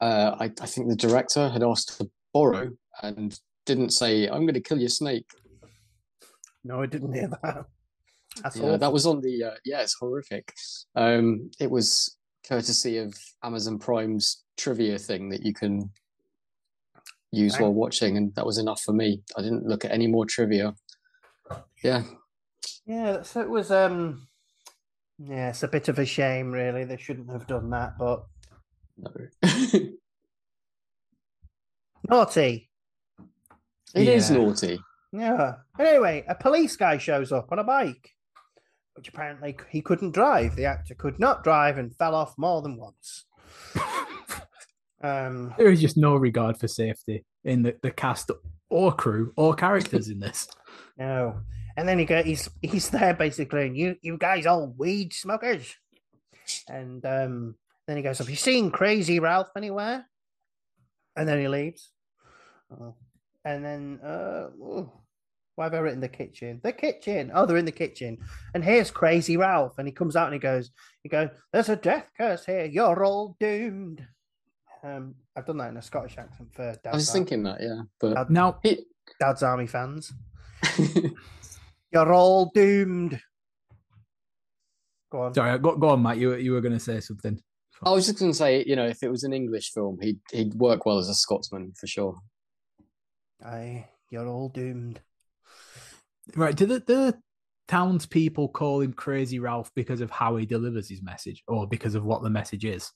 uh, I, I think the director had asked to borrow and didn't say, "I'm going to kill your snake." No, I didn't hear that. That's Yeah, that was on the. Uh, yeah, it's horrific. Um, it was courtesy of Amazon Prime's trivia thing that you can use while watching, and that was enough for me. I didn't look at any more trivia. Yeah, Yeah, so it was um yeah, it's a bit of a shame really. They shouldn't have done that, but no. naughty. It is Yeah. naughty. Yeah. Anyway, a police guy shows up on a bike, which apparently he couldn't drive. The actor could not drive and fell off more than once. Um there is just no regard for safety in the, the cast or crew or characters in this. No. And then he go he's he's there basically, and you you guys all weed smokers. And um then he goes, Have you seen Crazy Ralph anywhere? And then he leaves. Oh. And then uh oh, why have I written the kitchen? The kitchen. Oh, they're in the kitchen. And here's Crazy Ralph. And he comes out and he goes, he goes, There's a death curse here. You're all doomed. Um, I've done that in a Scottish accent for Dad's, I was Ar- thinking that, yeah, but Dad- Now, Dad's Army fans. You're all doomed. Go on. sorry, go, go on, Matt. You, were- you were going to say something. I was just going to say, you know, if it was an English film, he'd he'd work well as a Scotsman for sure. Aye, you're all doomed. Right. Do the, the townspeople call him Crazy Ralph because of how he delivers his message or because of what the message is?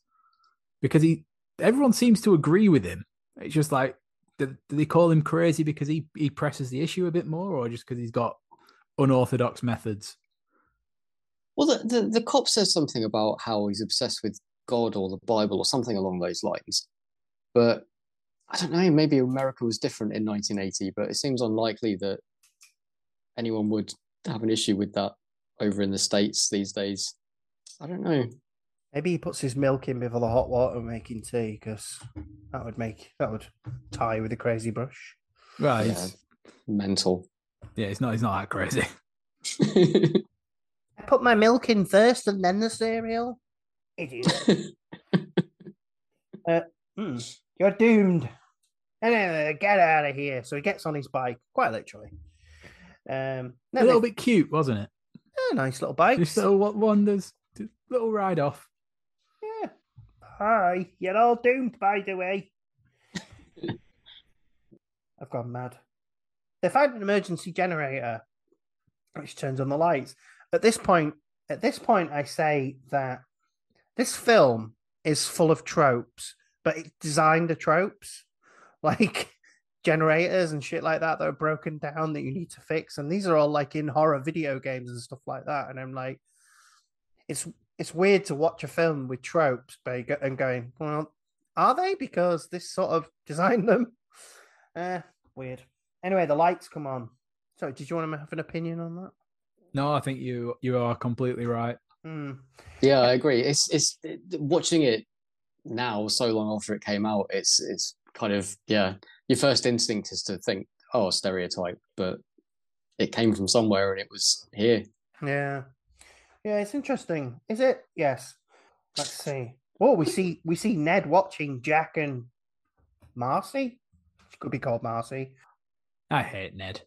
Because he, everyone seems to agree with him. It's just like, do, they call him crazy because he, he presses the issue a bit more or just because he's got unorthodox methods? Well, the, the the cop says something about how he's obsessed with God or the Bible or something along those lines, but I don't know. Maybe America was different in 1980, but it seems unlikely that anyone would have an issue with that over in the states these days. I don't know. Maybe he puts his milk in before the hot water making tea because that would make that would tie with the crazy brush. Right. Yeah. it's- Mental. Yeah, it's not. It's not that crazy. I put my milk in first and then the cereal. Idiot. Mm, you're doomed. Anyway, get out of here. So he gets on his bike, quite literally. Um, a little they- bit cute, wasn't it? yeah, nice little bike. Just little what wonders, little ride off. Hi, you're all doomed, by the way. I've gone mad. They find an emergency generator, which turns on the lights. At this point, at this point, I say that this film is full of tropes, but it designed the tropes, like generators and shit like that that are broken down that you need to fix. And these are all like in horror video games and stuff like that. And I'm like, it's it's weird to watch a film with tropes but and going, well, are they? Because this sort of designed them. Uh, weird. Anyway, the lights come on. So, did you want to have an opinion on that? No, I think you you are completely right. Hmm. yeah, I agree. It's it's it, watching it now, so long after it came out. It's it's kind of yeah. Your first instinct is to think, oh, stereotype, but it came from somewhere and it was here. Yeah. Yeah, it's interesting. Is it? Yes. Let's see. Oh, we see we see Ned watching Jack and Marcy. She could be called Marcy. I hate Ned.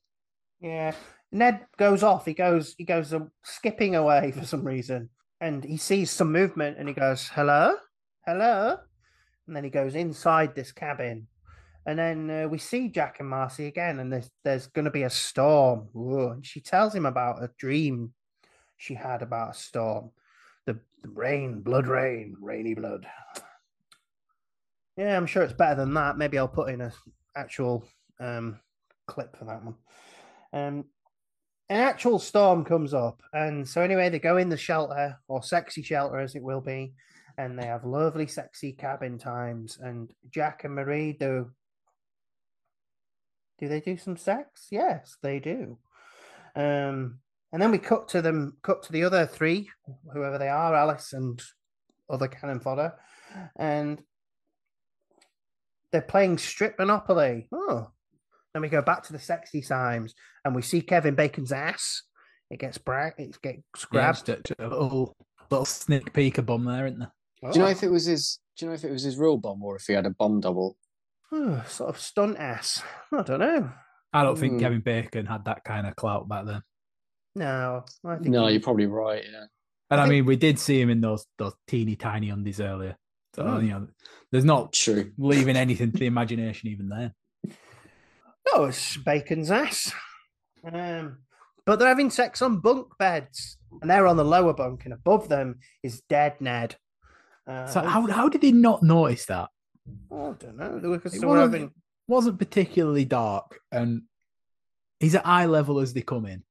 Yeah. Ned goes off. He goes he goes uh, skipping away for some reason. And he sees some movement and he goes, Hello? Hello? And then he goes inside this cabin. And then uh, we see Jack and Marcy again, and there's there's going to be a storm. Ooh, and she tells him about a dream she had about a storm. The, the rain, blood rain, rainy blood. Yeah, I'm sure it's better than that. Maybe I'll put in a actual um, clip for that one. Um, an actual storm comes up, and so anyway, they go in the shelter or sexy shelter as it will be, and they have lovely, sexy cabin times. And Jack and Marie do Do they do some sex? Yes, they do. Um, and then we cut to them, cut to the other three, whoever they are, Alice and other cannon fodder, and they're playing strip monopoly. Oh, then we go back to the sexy times, and we see Kevin Bacon's ass. It gets bra- it gets Yeah, grabbed. just a, a little little sneak peek of bomb there, isn't there? Do you know Oh, if it was his? Do you know if it was his real bomb or if he had a bomb double? oh, sort of stunt ass. I don't know. I don't think Hmm. Kevin Bacon had that kind of clout back then. No, I think No, he- you're probably right. Yeah. And I I, think- mean, we did see him in those those teeny tiny undies earlier. So Hmm. you know, there's not True. leaving anything to the imagination even then. No, it's Bacon's ass. Um, but they're having sex on bunk beds, and they're on the lower bunk, and above them is dead Ned. Uh, So how how did he not notice that? I don't know. They were, It wasn't, having. wasn't particularly dark, and he's at eye level as they come in.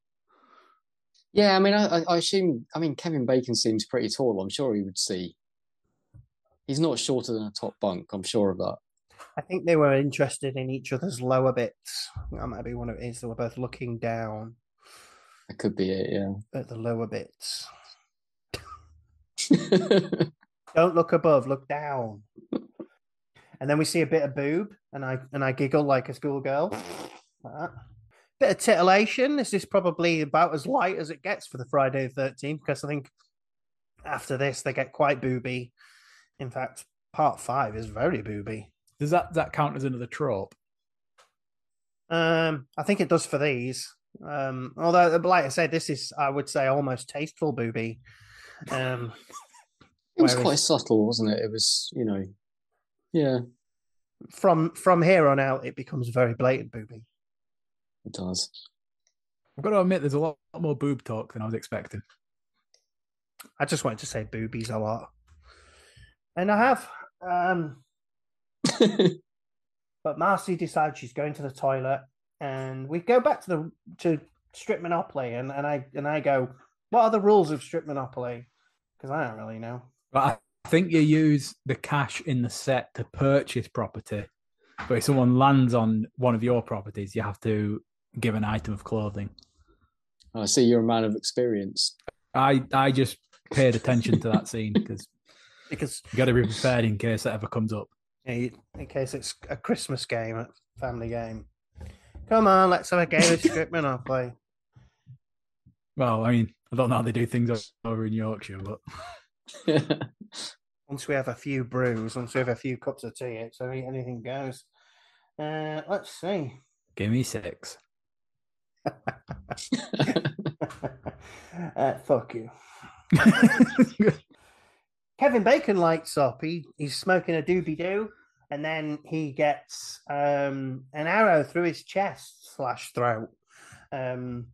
Yeah, I mean, I, I- assume. I mean, Kevin Bacon seems pretty tall. I'm sure he would see. He's not shorter than a top bunk. I'm sure of that. I think they were interested in each other's lower bits. That might be one of it. Is they were both looking down That could be it. Yeah. at the lower bits. Don't look above, look down. And then we see a bit of boob, and I and I giggle like a schoolgirl. Like. Bit of titillation. This is probably about as light as it gets for the Friday the Thirteenth, because I think after this they get quite booby. In fact, part five is very booby. Does that that count as another trope? Um, I think it does for these. Um, although, like I said, this is I would say almost tasteful booby. Um, It was quite subtle, wasn't it? It was, you know, yeah, from from here on out, it becomes very blatant booby. It does. I've got to admit, there's a lot more boob talk than I was expecting. I just wanted to say boobies a lot, and I have. Um, but Marcy decides she's going to the toilet, and we go back to the to strip monopoly, and, and I and I go, what are the rules of strip monopoly? Because I don't really know. But I think you use the cash in the set to purchase property. But if someone lands on one of your properties, you have to give an item of clothing. I see you're a man of experience. I I just paid attention to that scene because Because you got to be prepared in case that ever comes up. in case it's a Christmas game, a family game. Come on, let's have a game of strip monopoly. Well, I mean, I don't know how they do things over in Yorkshire, but Once we have a few brews, once we have a few cups of tea, it's anything goes. Uh, let's see. give me six. Uh, fuck you. Kevin Bacon lights up. He he's smoking a doobie doo, and then he gets um, an arrow through his chest slash throat. Um,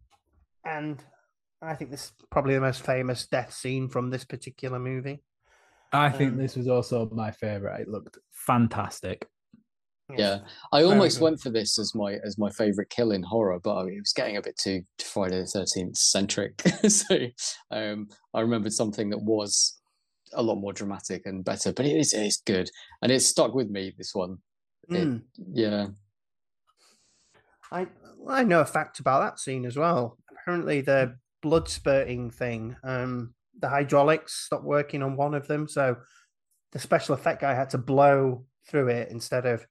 and I think this is probably the most famous death scene from this particular movie. I think Um, this was also my favorite. It looked fantastic. Yeah, I almost went for this as my as my favorite kill in horror, but I mean, it was getting a bit too Friday the Thirteenth centric. so um, I remembered something that was a lot more dramatic and better, but it is it's good and it's stuck with me. This one, It- Mm. yeah. I I know a fact about that scene as well. Apparently, the blood spurting thing, um, the hydraulics stopped working on one of them, so the special effect guy had to blow through it instead of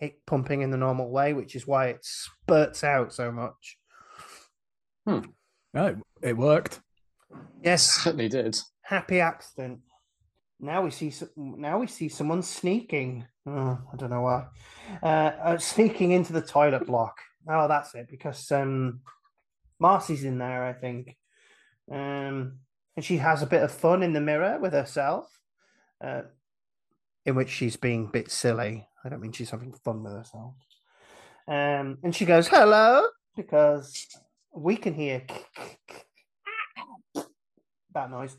hit pumping in the normal way, which is why it spurts out so much. Right, it worked. Yes, Certainly did. happy accident. Now we see some, now we see someone sneaking. Oh, I don't know why. Uh, uh, sneaking into the toilet block. Oh, that's it. Because um, Marcy's in there, I think, um, and she has a bit of fun in the mirror with herself, uh, in which she's being a bit silly. I don't mean she's having fun with herself. Um, and she goes, "Hello," because we can hear that noise.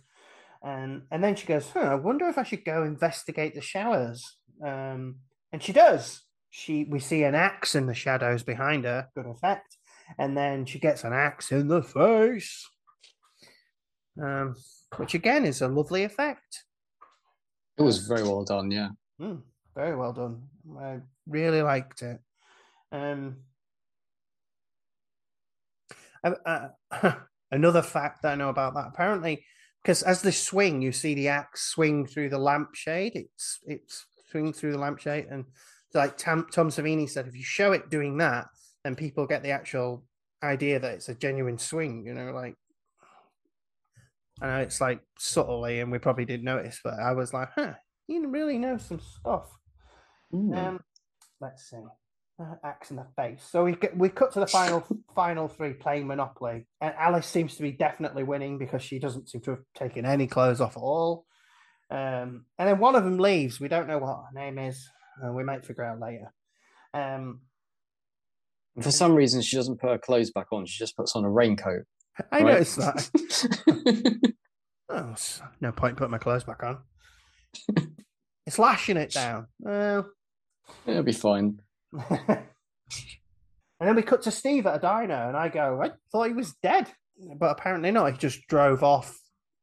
And and then she goes, huh, I wonder if I should go investigate the showers. Um, and she does. She we see an axe in the shadows behind her, good effect. And then she gets an axe in the face. Um, which again is a lovely effect. It was very well done. Yeah. Mm, very well done. I really liked it. Um, uh, another fact that I know about that apparently, because as they swing, you see the axe swing through the lampshade. It's it's swing through the lampshade, and like Tom Savini said, if you show it doing that, then people get the actual idea that it's a genuine swing. You know, like I know it's like subtly, and we probably didn't notice, but I was like, huh, you really know some stuff. Hmm. Um, let's see. Uh, axe in the face. So we get, we cut to the final final three playing Monopoly, and Alice seems to be definitely winning because she doesn't seem to have taken any clothes off at all. Um, and then one of them leaves. We don't know what her name is. Uh, we might figure out later. Um, For some reason, she doesn't put her clothes back on. She just puts on a raincoat. I right? noticed that. Oh, no point putting my clothes back on. it's lashing it down. Well, It'll be fine. and then we cut to Steve at a diner, and I go, I thought he was dead, but apparently not. He just drove off,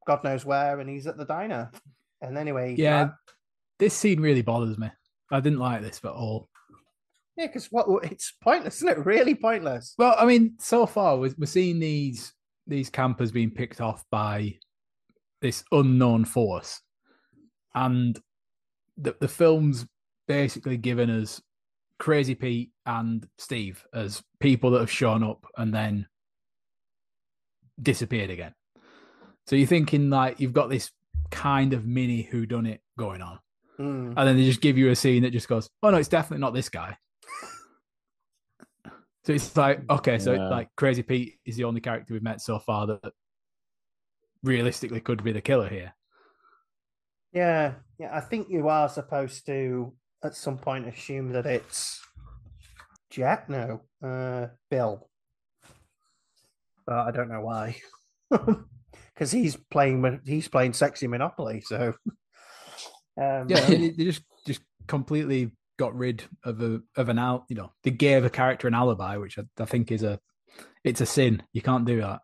God knows where, and he's at the diner. And anyway, Yeah, this scene really bothers me. I didn't like this at all. yeah, because what it's pointless, isn't it? Really pointless. Well, I mean, so far we're, we're seeing these these campers being picked off by this unknown force, and the the film's basically given us Crazy Pete and Steve as people that have shown up and then disappeared again. So you're thinking like you've got this kind of mini who done it going on, Mm. and then they just give you a scene that just goes, "Oh no, it's definitely not this guy." So it's like, okay, so Yeah. like Crazy Pete is the only character we've met so far that realistically could be the killer here. Yeah, yeah. I think you are supposed to at some point assume that it's Jack. No, uh, Bill. But I don't know why. Because he's playing he's playing sexy Monopoly. So um, Yeah, they just just completely got rid of a of an out. You know, they gave a character an alibi, which I, I think is a it's a sin. You can't do that.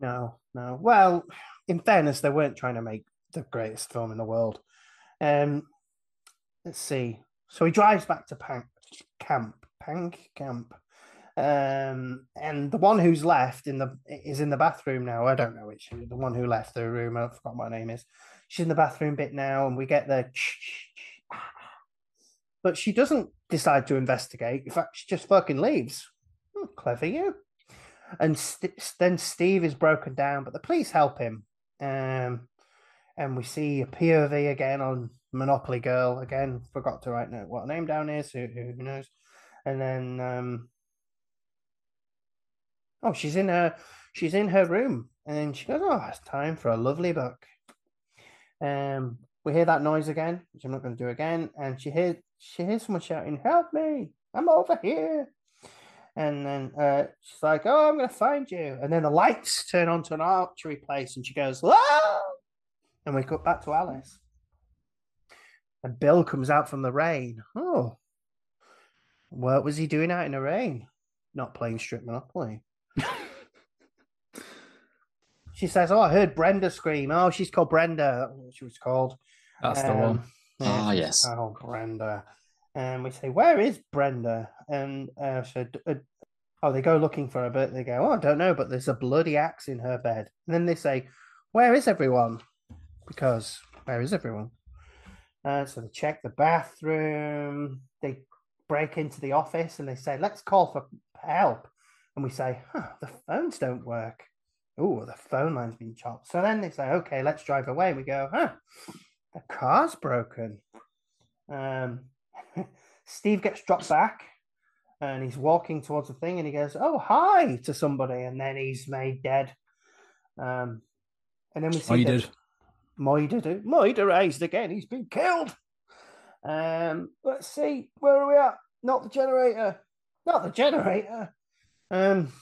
No, no. Well, in fairness, they weren't trying to make the greatest film in the world. Um, let's see. So he drives back to Pank Camp, Pank Camp, um, and the one who's left in the is in the bathroom now. I don't know which the one who left the room. I forgot what name is. She's in the bathroom bit now, and we get the. But she doesn't decide to investigate. In fact, she just fucking leaves. Hmm, clever you and St- then Steve is broken down, but the police help him. Um, and we see a POV again on Monopoly Girl. Again, forgot to write what her name down is. Who, who knows? And then, um, oh, she's in her she's in her room, and then she goes, "Oh, it's time for a lovely book." Um, we hear that noise again, which I'm not going to do again, and she hears she hears someone shouting, "Help me! I'm over here!" And then uh, she's like, "Oh, I'm going to find you." And then the lights turn onto an archery place, and she goes, "Whoa!" And we cut back to Alice. And Bill comes out from the rain. Oh, what was he doing out in the rain? Not playing strip Monopoly. She says, "Oh, I heard Brenda scream. Oh, she's called Brenda. She was called." That's the Um, one. Ah, she's yes. Oh, Brenda. And we say, "Where is Brenda?" And uh, so, uh, oh, they go looking for her, but they go, "Oh, I don't know." But there's a bloody axe in her bed. And then they say, "Where is everyone?" Because where is everyone? Uh, so they check the bathroom. They break into the office and they say, "Let's call for help." And we say, "Huh, the phones don't work." Oh, the phone line's been chopped. So then they say, "Okay, let's drive away." We go, "Huh, the car's broken." Um, Steve gets dropped back, and he's walking towards the thing, and he goes, "Oh, hi!" to somebody, and then he's made dead. Um, and then we see Oh, you did. Moida Moida raised again. He's been killed. Um, let's see where are we at? Not the generator. Not the generator. Um,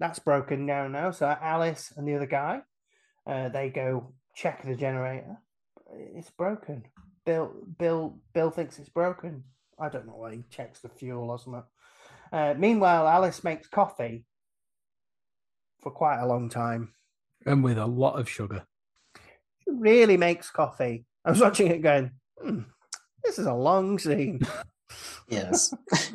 that's broken down now. So Alice and the other guy, uh, they go check the generator. It's broken. Bill, Bill, Bill thinks it's broken. I don't know why he checks the fuel or something. Uh, meanwhile, Alice makes coffee for quite a long time. And with a lot of sugar. She really makes coffee. I was watching it going, hmm, this is a long scene. Yes.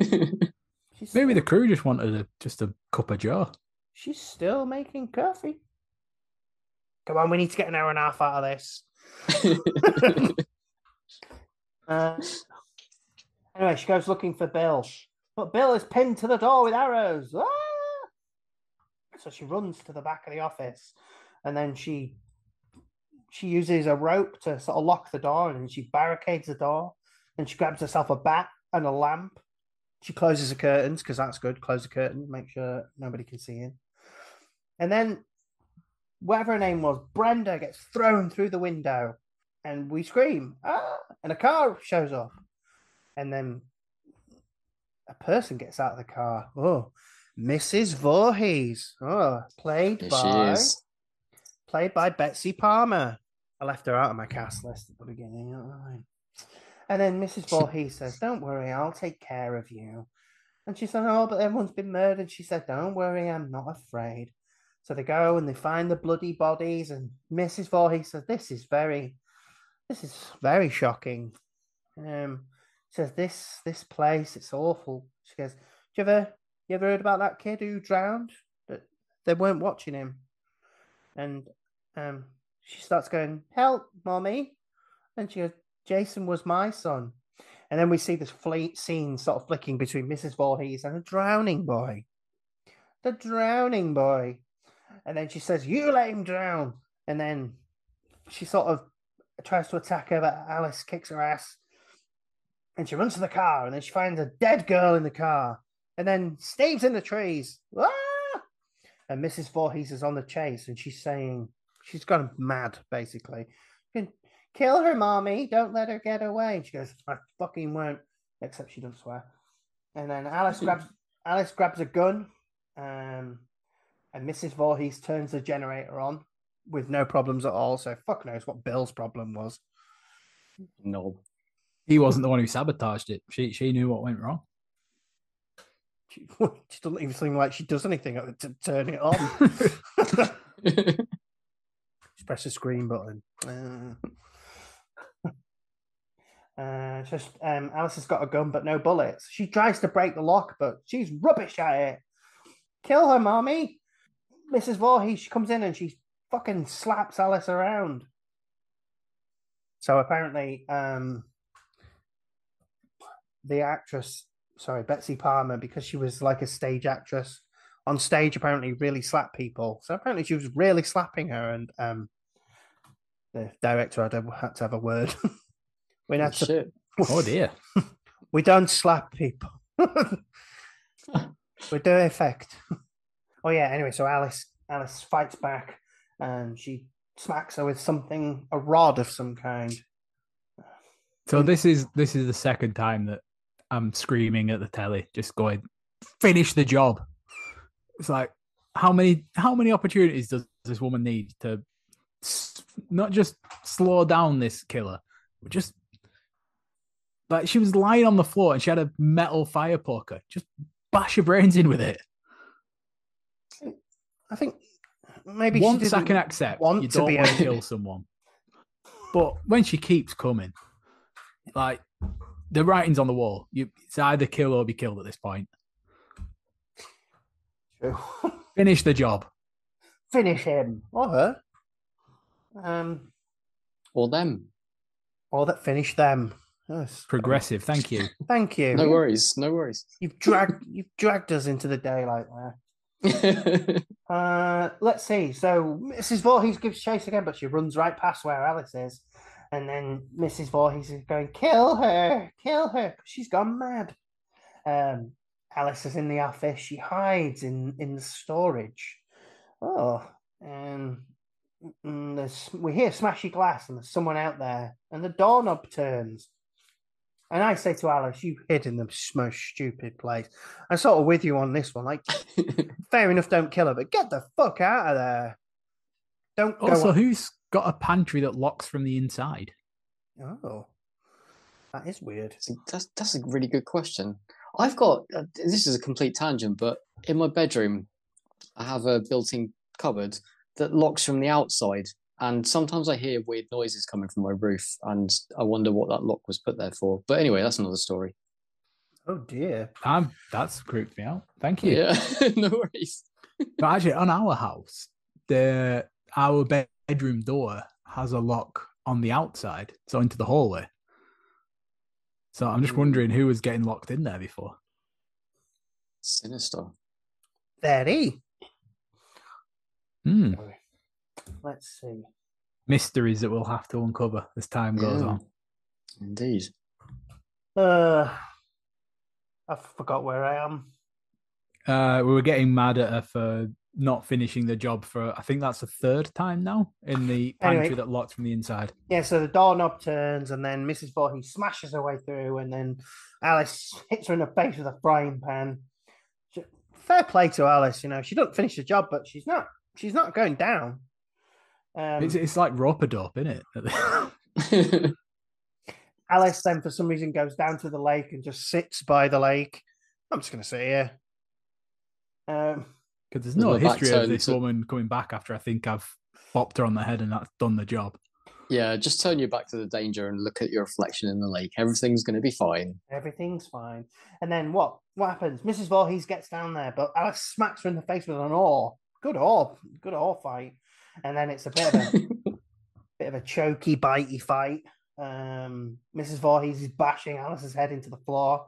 Maybe the crew just wanted a, just a cup of joe. she's still making coffee. Come on, we need to get an hour and a half out of this. Uh, anyway, she goes looking for Bill, but Bill is pinned to the door with arrows. Ah! So she runs to the back of the office, and then she she uses a rope to sort of lock the door, and she barricades the door. And she grabs herself a bat and a lamp. She closes the curtains because that's good. Close the curtain, make sure nobody can see in. And then, whatever her name was, Brenda gets thrown through the window and we scream, ah, and a car shows up, and then a person gets out of the car. Oh, Mrs. Voorhees. Oh, played Here by played by Betsy Palmer. I left her out of my cast list at the beginning. And then Mrs. Voorhees says, "Don't worry, I'll take care of you." And she said, "Oh, but everyone's been murdered." She said, "Don't worry, I'm not afraid." So they go and they find the bloody bodies, and Mrs. Voorhees says, "This is very, this is very shocking." Um, says this this place, it's awful. She goes, "Do you ever you ever heard about that kid who drowned? That they weren't watching him." And um, she starts going, "Help, mommy!" And she goes, "Jason was my son." And then we see this fleet scene sort of flicking between Mrs. Voorhees and a drowning boy. The drowning boy. And then she says, You let him drown. And then she sort of tries to attack her, but Alice kicks her ass. And she runs to the car, and then she finds a dead girl in the car. And then Steve's in the trees. Ah! And Mrs. Voorhees is on the chase, and she's saying, She's gone mad, basically. Kill her, mommy. Don't let her get away. And she goes, I fucking won't. Except she doesn't swear. And then Alice grabs Alice grabs a gun. Um, and Mrs. Voorhees turns the generator on with no problems at all. So fuck knows what Bill's problem was. No. He wasn't the one who sabotaged it. She she knew what went wrong. She, she doesn't even seem like she does anything to turn it on. Just press the screen button. Uh, uh, just um, Alice has got a gun but no bullets. She tries to break the lock, but she's rubbish at it. Kill her, mommy. Mrs. Voorhees, she comes in and she fucking slaps Alice around. So apparently, um, the actress, sorry, Betsy Palmer, because she was like a stage actress on stage, apparently really slapped people. So apparently she was really slapping her, and um, the director had, a, had to have a word. we had to, Shit. Oh dear. we don't slap people. we do effect. Oh yeah. Anyway, so Alice Alice fights back, and she smacks her with something, a rod of some kind. So this is this is the second time that I'm screaming at the telly, just going, finish the job. It's like how many how many opportunities does this woman need to not just slow down this killer, but just like she was lying on the floor and she had a metal fire poker. Just bash her brains in with it. I think maybe she Once I didn't can accept want you don't be want to kill someone, but when she keeps coming, like the writing's on the wall. You it's either kill or be killed at this point. Finish the job. finish him or her. Um, Or them. or that finish them. Yes. Progressive. Thank you. Thank you. No worries. No worries. You've dragged you've dragged us into the daylight there. Uh, let's see. So Mrs. Voorhees gives chase again, but she runs right past where Alice is, and then Mrs. Voorhees is going, "Kill her! Kill her!" 'cause she's gone mad. Um, Alice is in the office. She hides in in the storage. Oh, and mm, there's we hear smashy glass, and there's someone out there, and the doorknob turns. And I say to Alice, "You hid in the most stupid place." I'm sort of with you on this one. Like, fair enough, don't kill her, but get the fuck out of there. Don't go. Also, on- who's got a pantry that locks from the inside? Oh, that is weird. That's that's a really good question. I've got uh, this is a complete tangent, but in my bedroom, I have a built-in cupboard that locks from the outside, and sometimes I hear weird noises coming from my roof, and I wonder what that lock was put there for. But anyway, that's another story. Oh dear. Um, that's creeped me out. Thank you. Yeah, no worries. But actually, on our house, the our bedroom door has a lock on the outside, so into the hallway. So I'm just wondering who was getting locked in there before. Sinister. Daddy. Hmm. Let's see. Mysteries that we'll have to uncover as time goes Yeah. on. Indeed. Uh, I forgot where I am. Uh, we were getting mad at her for not finishing the job for I think that's the third time now in the pantry Anyway. that locked from the inside. Yeah, so the doorknob turns, and then Mrs. Voorhees smashes her way through, and then Alice hits her in the face with a frying pan. Fair play to Alice, you know. She doesn't finish the job, but she's not. She's not going down. Um, It's it's like rope a dope, isn't it? Alice then, for some reason, goes down to the lake and just sits by the lake. I'm just going to sit here. Um, Because there's no history of this to- woman coming back after I think I've bopped her on the head and that's done the job. yeah, just turn your back to the danger and look at your reflection in the lake. Everything's going to be fine. everything's fine. And then what? What happens? Mrs. Voorhees gets down there, but Alice smacks her in the face with an oar. Good oar, good oar fight. And then it's a bit of a bit of a choky, bitey fight. Um, Mrs. Voorhees is bashing Alice's head into the floor,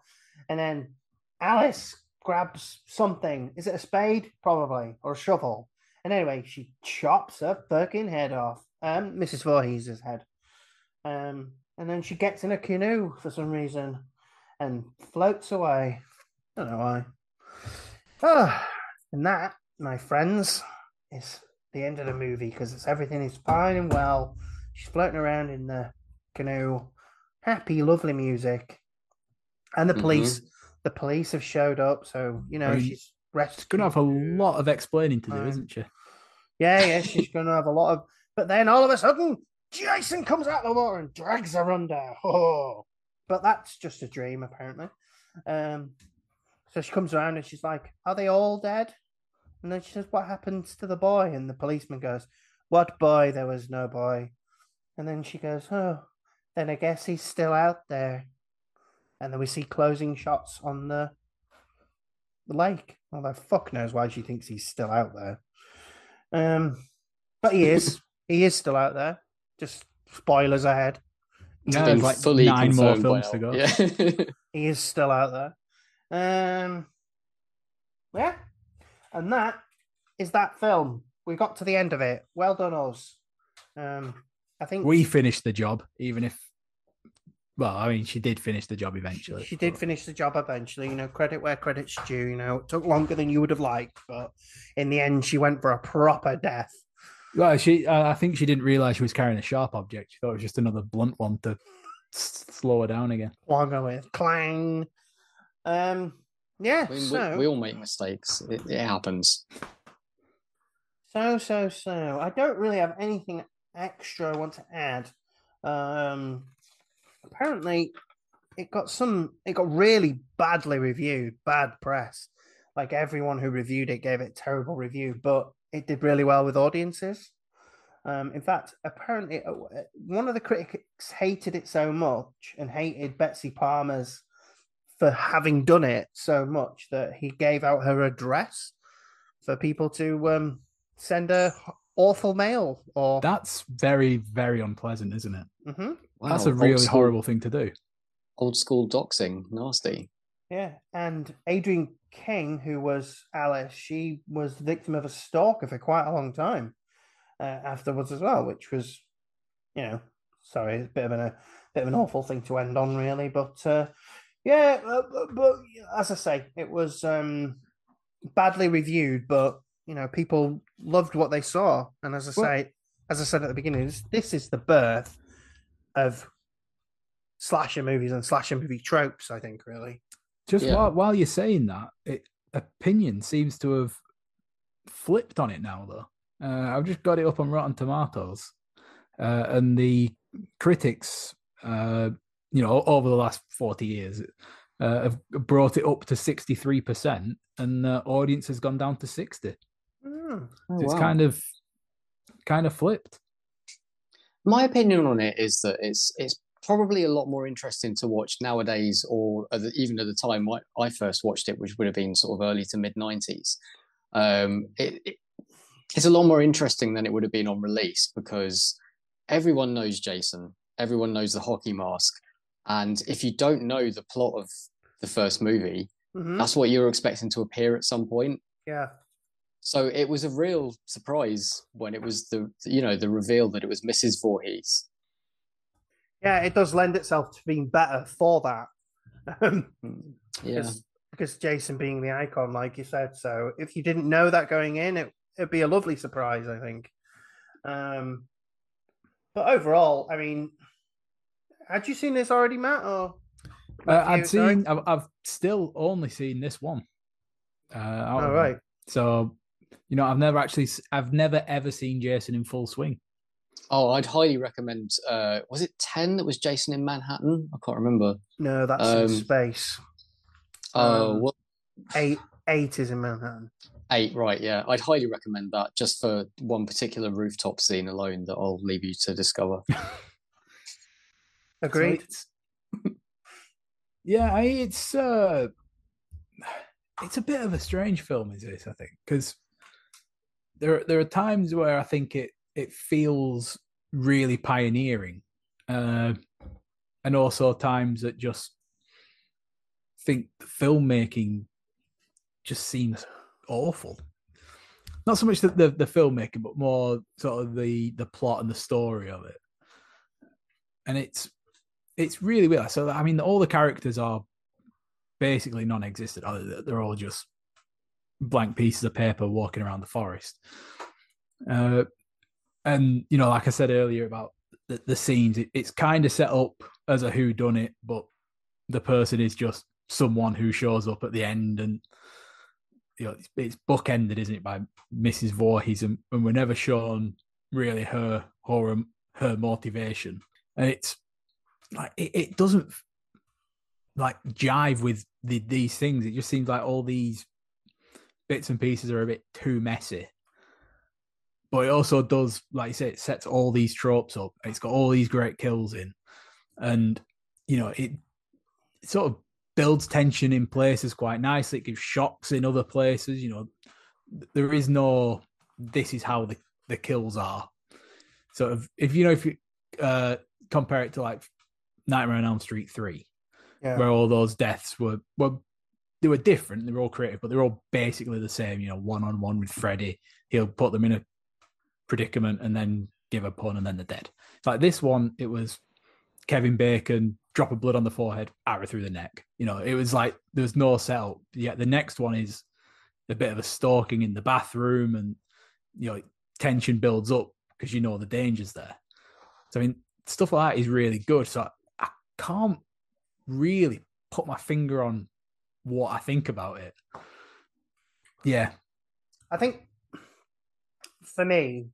and then Alice grabs something. Is it a spade? Probably, or a shovel. And anyway, she chops her fucking head off. Um, Mrs. Voorhees' head. Um, and then she gets in a canoe for some reason and floats away. I don't know why. Ah, and that, my friends, is the end of the movie because it's everything is fine and well. She's floating around in the canoe, happy, lovely music, and the Mhm. police. The police have showed up, so you know I mean, she's rescued. She's gonna have a lot of explaining to do, Fine. isn't she? Yeah, yeah, she's going to have a lot of. But then all of a sudden, Jason comes out of the water and drags her under. Oh, but that's just a dream, apparently. Um, so she comes around and she's like, "Are they all dead?" And then she says, "What happens to the boy?" And the policeman goes, "What boy? There was no boy." And then she goes, "Oh, then I guess he's still out there." And then we see closing shots on the the lake. Although fuck knows why she thinks he's still out there. Um, but he is. he is still out there. Just spoilers ahead. It's Yeah, been there's like fully nine more films to go. Yeah. He is still out there. Um, yeah, and that is that film. We got to the end of it. Well done, us. Um, I think We finished the job, even if well, I mean she did finish the job eventually. She did finish the job eventually. You know, credit where credit's due. You know, it took longer than you would have liked, but in the end, she went for a proper death. Well, she I think she didn't realise she was carrying a sharp object. She thought it was just another blunt one to slow her down again. With clang. Um, yeah. I mean, so we, we all make mistakes. It, it happens. So, so, so. I don't really have anything extra I want to add. Um, apparently, it got some. It got really badly reviewed, bad press. Like everyone who reviewed it gave it a terrible review, but it did really well with audiences. Um, in fact, apparently, uh, one of the critics hated it so much and hated Betsy Palmer's for having done it so much that he gave out her address for people to um, send her awful mail or That's very, very unpleasant, isn't it? Mhm. That's a really school- horrible thing to do. Old school doxing, nasty. yeah and Adrienne King who was alice she was the victim of a stalker for quite a long time uh, afterwards as well which was you know sorry a bit of an, a bit of an awful thing to end on really but uh, yeah uh, but, but as i say it was um badly reviewed but you know people loved what they saw and as i Well- say as i said at the beginning this, this is the birth of slasher movies and slasher movie tropes i think really Just Yeah. while, while you're saying that, it, opinion seems to have flipped on it now, though. Uh, I've just got it up on Rotten Tomatoes, uh, and the critics, uh, you know, over the last 40 years, uh, have brought it up to 63%, and the audience has gone down to 60. Mm. Oh, So it's wow. kind of kind of flipped. My opinion on it is that it's it's probably a lot more interesting to watch nowadays, or at the, even at the time I, I first watched it, which would have been sort of early to mid '90s. Um, it, it, it's a lot more interesting than it would have been on release because everyone knows Jason, everyone knows the hockey mask, and if you don't know the plot of the first movie, Mhm. that's what you're expecting to appear at some point. Yeah. So it was a real surprise when it was the you know the reveal that it was Mrs. Voorhees. Yeah, it does lend itself to being better for that. Um, Yeah, because, because Jason being the icon, like you said. So if you didn't know that going in, it, it'd be a lovely surprise, I think. Um, but overall, I mean, had you seen this already, Matt? Or Uh, I'd sorry? seen. I've, I've still only seen this one. Uh, out All of them. right. So, you know, I've never actually. I've never ever seen Jason in full swing. Oh, I'd highly recommend. Uh, was it ten that was Jason in Manhattan? I can't remember. No, that's Um, in space. Oh, Um, well, Eight, eight is in Manhattan. eight, right? Yeah, I'd highly recommend that just for one particular rooftop scene alone that I'll leave you to discover. So Agreed. it's- yeah, I, it's uh, it's a bit of a strange film, is this? I think because there there are times where I think it it feels really pioneering, uh, and also times that just think the filmmaking just seems awful. Not so much the, the the filmmaking, but more sort of the the plot and the story of it. And it's it's really weird. So I mean, all the characters are basically non-existent. They? They're all just blank pieces of paper walking around the forest. Uh, and you know, like I said earlier about the, the scenes, it, it's kind of set up as a who done it, but the person is just someone who shows up at the end, and you know, it's, it's bookended, isn't it, by Mrs. Voorhees, and, and we're never shown really her her her motivation, and it's like it, it doesn't like jive with the, these things. It just seems like all these bits and pieces are a bit too messy. But it also does, like you say, it sets all these tropes up. It's got all these great kills in, and you know it, it sort of builds tension in places quite nicely. It gives shocks in other places. You know, there is no this is how the, the kills are. So if, if you know if you uh, compare it to like Nightmare on Elm Street three, Yeah. where all those deaths were well they were different they were all creative but they're all basically the same you know one on one with freddy. He'll put them in a predicament and then give a pun and then they're dead. It's like this one it was kevin bacon drop of blood on the forehead arrow through the neck. You know it was like there was no setup. Yet the next one is a bit of a stalking in the bathroom and you know tension builds up because you know the dangers there. So i mean stuff like that is really good. So can't really put my finger on what I think about it. Yeah, I think for me,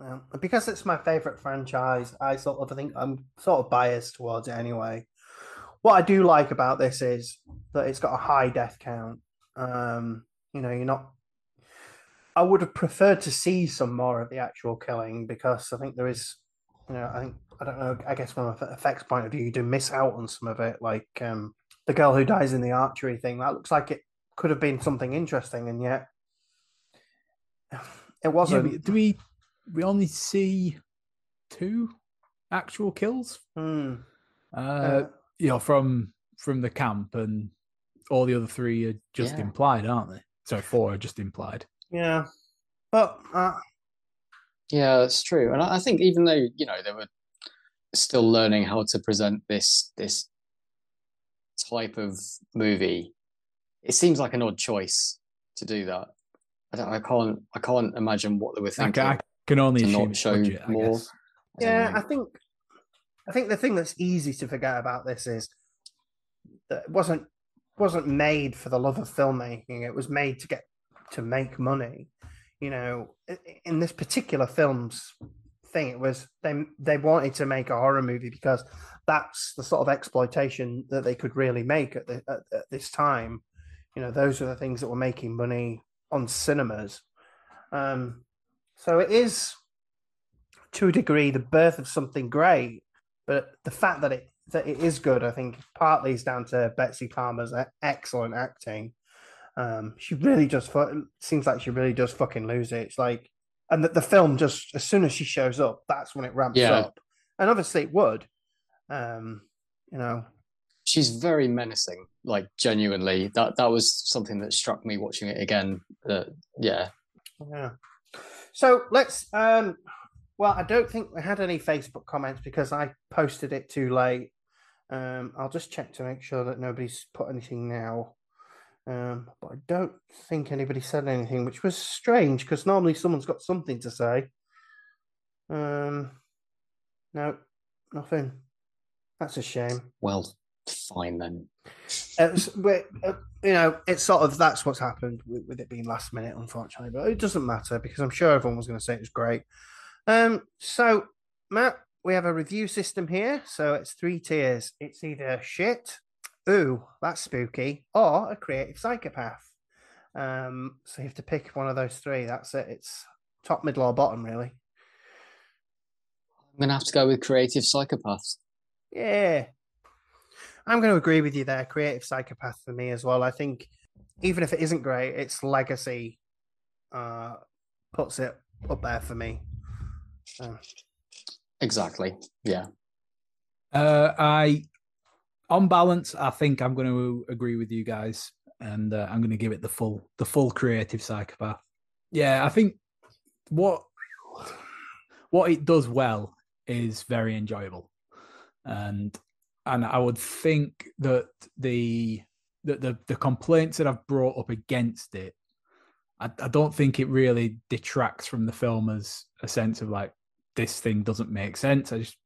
um, because it's my favorite franchise, I sort of think I'm sort of biased towards it anyway. What I do like about this is that it's got a high death count. Um, you know, you're not. I would have preferred to see some more of the actual killing because I think there is, you know, I think I don't know. I guess from an effects point of view, you do miss out on some of it, like um, the girl who dies in the archery thing. That looks like it could have been something interesting, and yet it wasn't. but do we we only see two actual kills? Hmm. Uh, Uh, you know, from from the camp, and all the other three are just Yeah. implied, aren't they? So four are just implied. yeah, but uh, Yeah, that's true. And I I think even though you know there were still learning how to present this this type of movie, it seems like an odd choice to do that. I, don't, I can't I can't imagine what they were thinking. can, I can only to assume not show budget, more. I yeah, know. I think I think the thing that's easy to forget about this is that it wasn't wasn't made for the love of filmmaking. It was made to get to make money. You know, in this particular film's thing, it was they they wanted to make a horror movie because that's the sort of exploitation that they could really make at, the, at, at this time. You know, those are the things that were making money on cinemas. Um, so it is to a degree the birth of something great but the fact that it that it is good i think partly is down to betsy palmer's excellent acting Um, she really just fu- seems like she really does fucking lose it. It's like, and that the film just as soon as she shows up, that's when it ramps Yeah. up, and obviously it would. Um, you know, She's very menacing, like genuinely. That that was something that struck me watching it again. That yeah, Yeah. So let's. Um, well, I don't think we had any Facebook comments because I posted it too late. Um, I'll just check to make sure that nobody's put anything now. Um, but I don't think anybody said anything, which was strange because normally someone's got something to say. Um, no, nothing. That's a shame. well, fine then. It's, we uh, you know, it's sort of that's what's happened with, with it being last minute, unfortunately. But it doesn't matter because I'm sure everyone was going to say it was great. Um, so Matt, we have a review system here, so it's three tiers. It's either shit, ooh, that's spooky, or a creative psychopath. Um, so you have to pick one of those three. That's it. It's top, middle, or bottom, really. I'm gonna have to go with creative psychopaths. Yeah. I'm going to agree with you there. Creative psychopath for me as well. I think even if it isn't great, its legacy uh, puts it up there for me. So, Exactly. Yeah. Uh, I, on balance, I think I'm going to agree with you guys, and uh, I'm going to give it the full, the full creative psychopath. Yeah, I think what what it does well is very enjoyable, and and I would think that the that the the complaints that I've brought up against it, I, I don't think it really detracts from the film as a sense of like this thing doesn't make sense. I just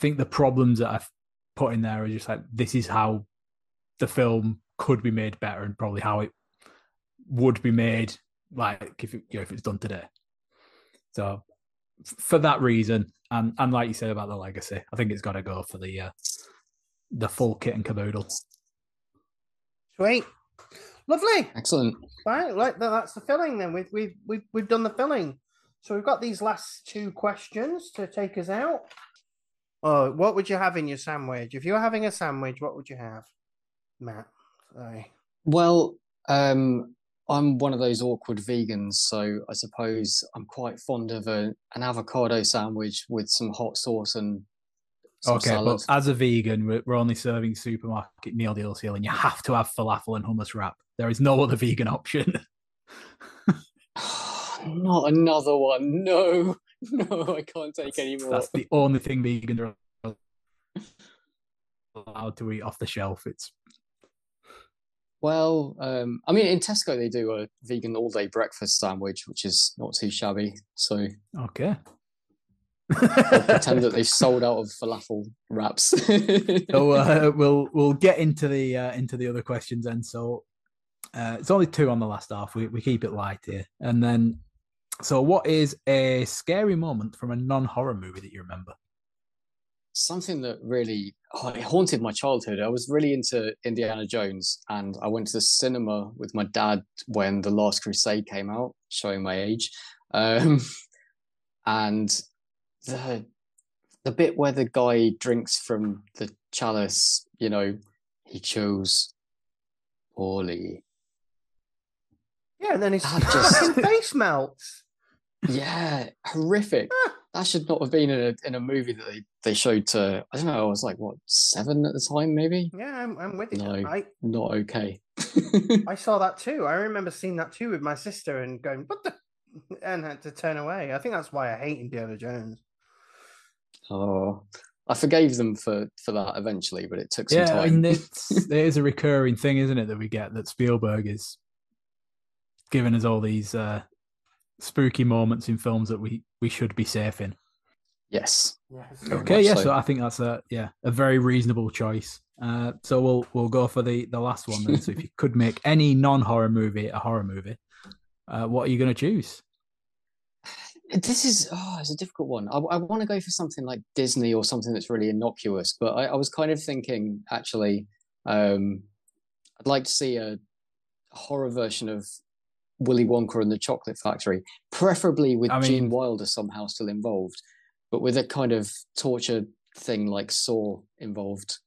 think the problems that I've put in there are just like this is how the film could be made better and probably how it would be made like if it, you know, if it's done today. So f- for that reason, and and like you said about the legacy, I think it's got to go for the uh, the full kit and caboodle. sweet. Lovely. Excellent. Right, like that, that's the filling then. We've, we've, we've, we've done the filling. So we've got these last two questions to take us out. Oh, what would you have in your sandwich? If you were having a sandwich, what would you have? Matt. Sorry. Well, um, I'm one of those awkward vegans, so I suppose I'm quite fond of a, an avocado sandwich with some hot sauce and some Okay, salad. but as a vegan, we're, we're only serving supermarket meal deals here, and you have to have falafel and hummus wrap. There is no other vegan option. Not another one. No, no, I can't take any more. That's the only thing vegans are allowed to eat off the shelf. It's Well, um, I mean, in Tesco they do a vegan all-day breakfast sandwich, which is not too shabby. So okay. Pretend that they've sold out of falafel wraps. so uh, we'll we'll get into the uh, into the other questions then. So uh, it's only two on the last half. We we keep it light here, and then so what is a scary moment from a non horror movie that you remember? Something that really oh, it haunted my childhood. I was really into Indiana Jones, and I went to the cinema with my dad when The Last Crusade came out, showing my age. Um, and the the bit where the guy drinks from the chalice, you know, he chose poorly. Yeah, and then his just- face melts. Yeah, horrific. That should not have been in a in a movie that they, they showed to I don't know, I was like what, seven at the time, maybe? Yeah, I'm, I'm with you. No. I, Not okay. I saw that too. I remember seeing that too with my sister and going, what the? And had to turn away. I think that's why I hate Indiana Jones. oh. I forgave them for for that eventually, but it took some Yeah, time. I mean, it's, it is a recurring thing, isn't it, that we get that Spielberg is giving us all these uh, spooky moments in films that we we should be safe in. yes. Yes. Okay, much yeah, so. so I think that's a yeah a very reasonable choice. Uh, so we'll we'll go for the the last one then. so if you could make any non horror movie a horror movie, uh, what are you going to choose? This is oh, it's a difficult one. I, I want to go for something like Disney or something that's really innocuous, but I, I was kind of thinking actually, um, I'd like to see a horror version of Willy Wonka and the Chocolate Factory, preferably with I Gene Wilder somehow still involved, but with a kind of torture thing like Saw involved.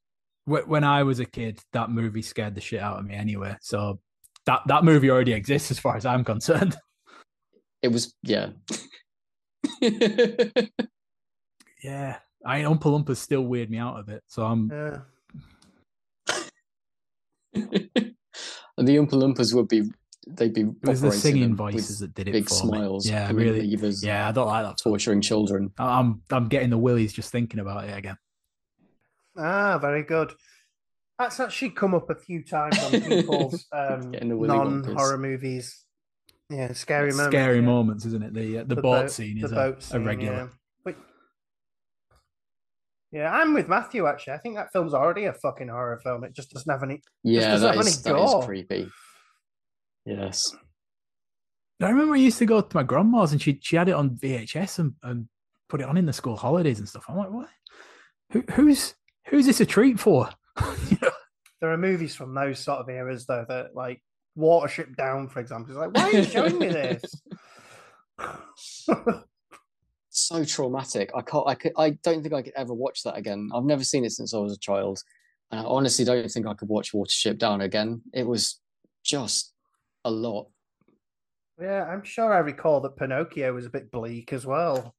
When I was a kid, that movie scared the shit out of me anyway. So that that movie already exists as far as I'm concerned. It was yeah. Yeah, I mean, Oompa Loompas still weird me out a bit, so I'm Yeah. and the Oompa Loompas would be they'd be it was the singing voices that did it big for me. smiles. Yeah, really. levers, Yeah, I don't like that. torturing children. I'm I'm getting the willies just thinking about it again. Ah, very good. That's actually come up a few times on people's um, Getting the willy wonkers. non-horror movies. Yeah, scary moments. Scary yeah. moments, isn't it? The uh, the, boat, scene is the a, boat a scene, regular. Yeah. But- yeah, I'm with Matthew. Actually, I think that film's already a fucking horror film. It just doesn't have any. Yeah, doesn't that have is, any that is creepy. Yes. I remember I used to go to my grandma's and she she had it on VHS and, and put it on in the school holidays and stuff. I'm like, what? Who, who's who's this a treat for? You know? There are movies from those sort of eras though that like Watership Down, for example. It's like, why are you showing me this? So traumatic. I can't. I could. I don't think I could ever watch that again. I've never seen it since I was a child, and I honestly don't think I could watch Watership Down again. It was just a lot. yeah, I'm sure I recall that Pinocchio was a bit bleak as well.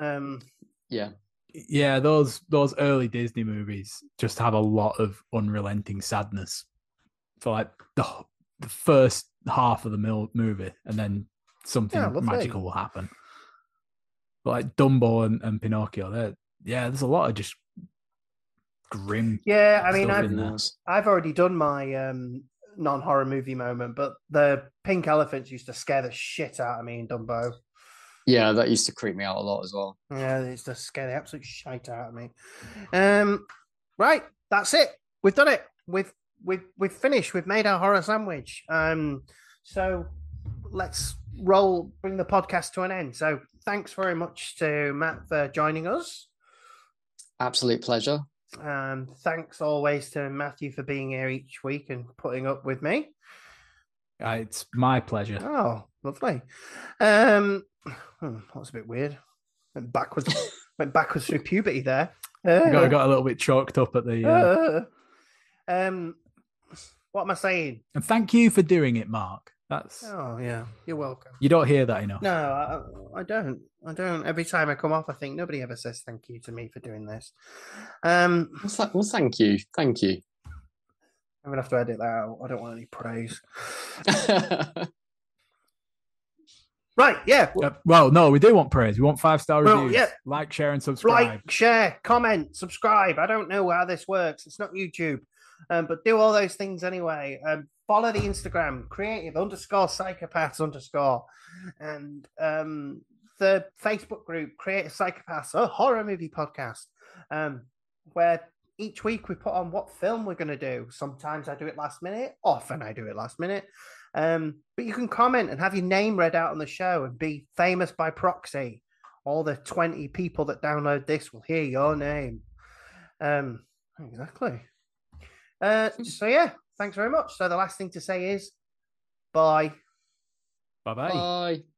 Um, Yeah. yeah, those those early Disney movies just have a lot of unrelenting sadness for like the the first half of the mil- movie, and then something Yeah, magical will happen. But like Dumbo and, and Pinocchio, they're yeah, there's a lot of just grim. yeah, I mean, I've in there. Was. I've already done my um, non-horror movie moment, but the pink elephants used to scare the shit out of me in Dumbo. Yeah, that used to creep me out a lot as well. Yeah, they used to scare the absolute shit out of me. Um, right, that's it. We've done it. We've we've we've finished. We've made our horror sandwich. Um, so let's roll. Bring the podcast to an end. So thanks very much to Matt for joining us. Absolute pleasure. Um, thanks always to Matthew for being here each week and putting up with me. Uh, it's my pleasure. Oh, lovely. Um, hmm, that was a bit weird. Went backwards, went backwards through puberty there. I got, Uh, got a little bit choked up at the. Uh, uh, um, what am I saying? and thank you for doing it, Mark. That's Oh yeah, you're welcome. you don't hear that enough. No, I, I don't. I don't. Every time I come off, I think nobody ever says thank you to me for doing this. Um, Well, th- well, thank you. Thank you. I'm gonna have to edit that out. I don't want any praise. Right? Yeah. Uh, well, no, we do want praise. We want five star Well, reviews. yeah. Like, share, and subscribe. like, share, comment, subscribe. I don't know how this works. It's not YouTube, um, but do all those things anyway. Um, follow the Instagram, creative underscore psychopaths underscore, and um, the Facebook group, Creative Psychopaths, a horror movie podcast, um, where each week we put on what film we're going to do. Sometimes I do it last minute, often I do it last minute. Um, but you can comment and have your name read out on the show and be famous by proxy all the 20 people that download this will hear your name. Um, exactly. Uh, so yeah, thanks very much. So the last thing to say is bye. Bye bye. Bye.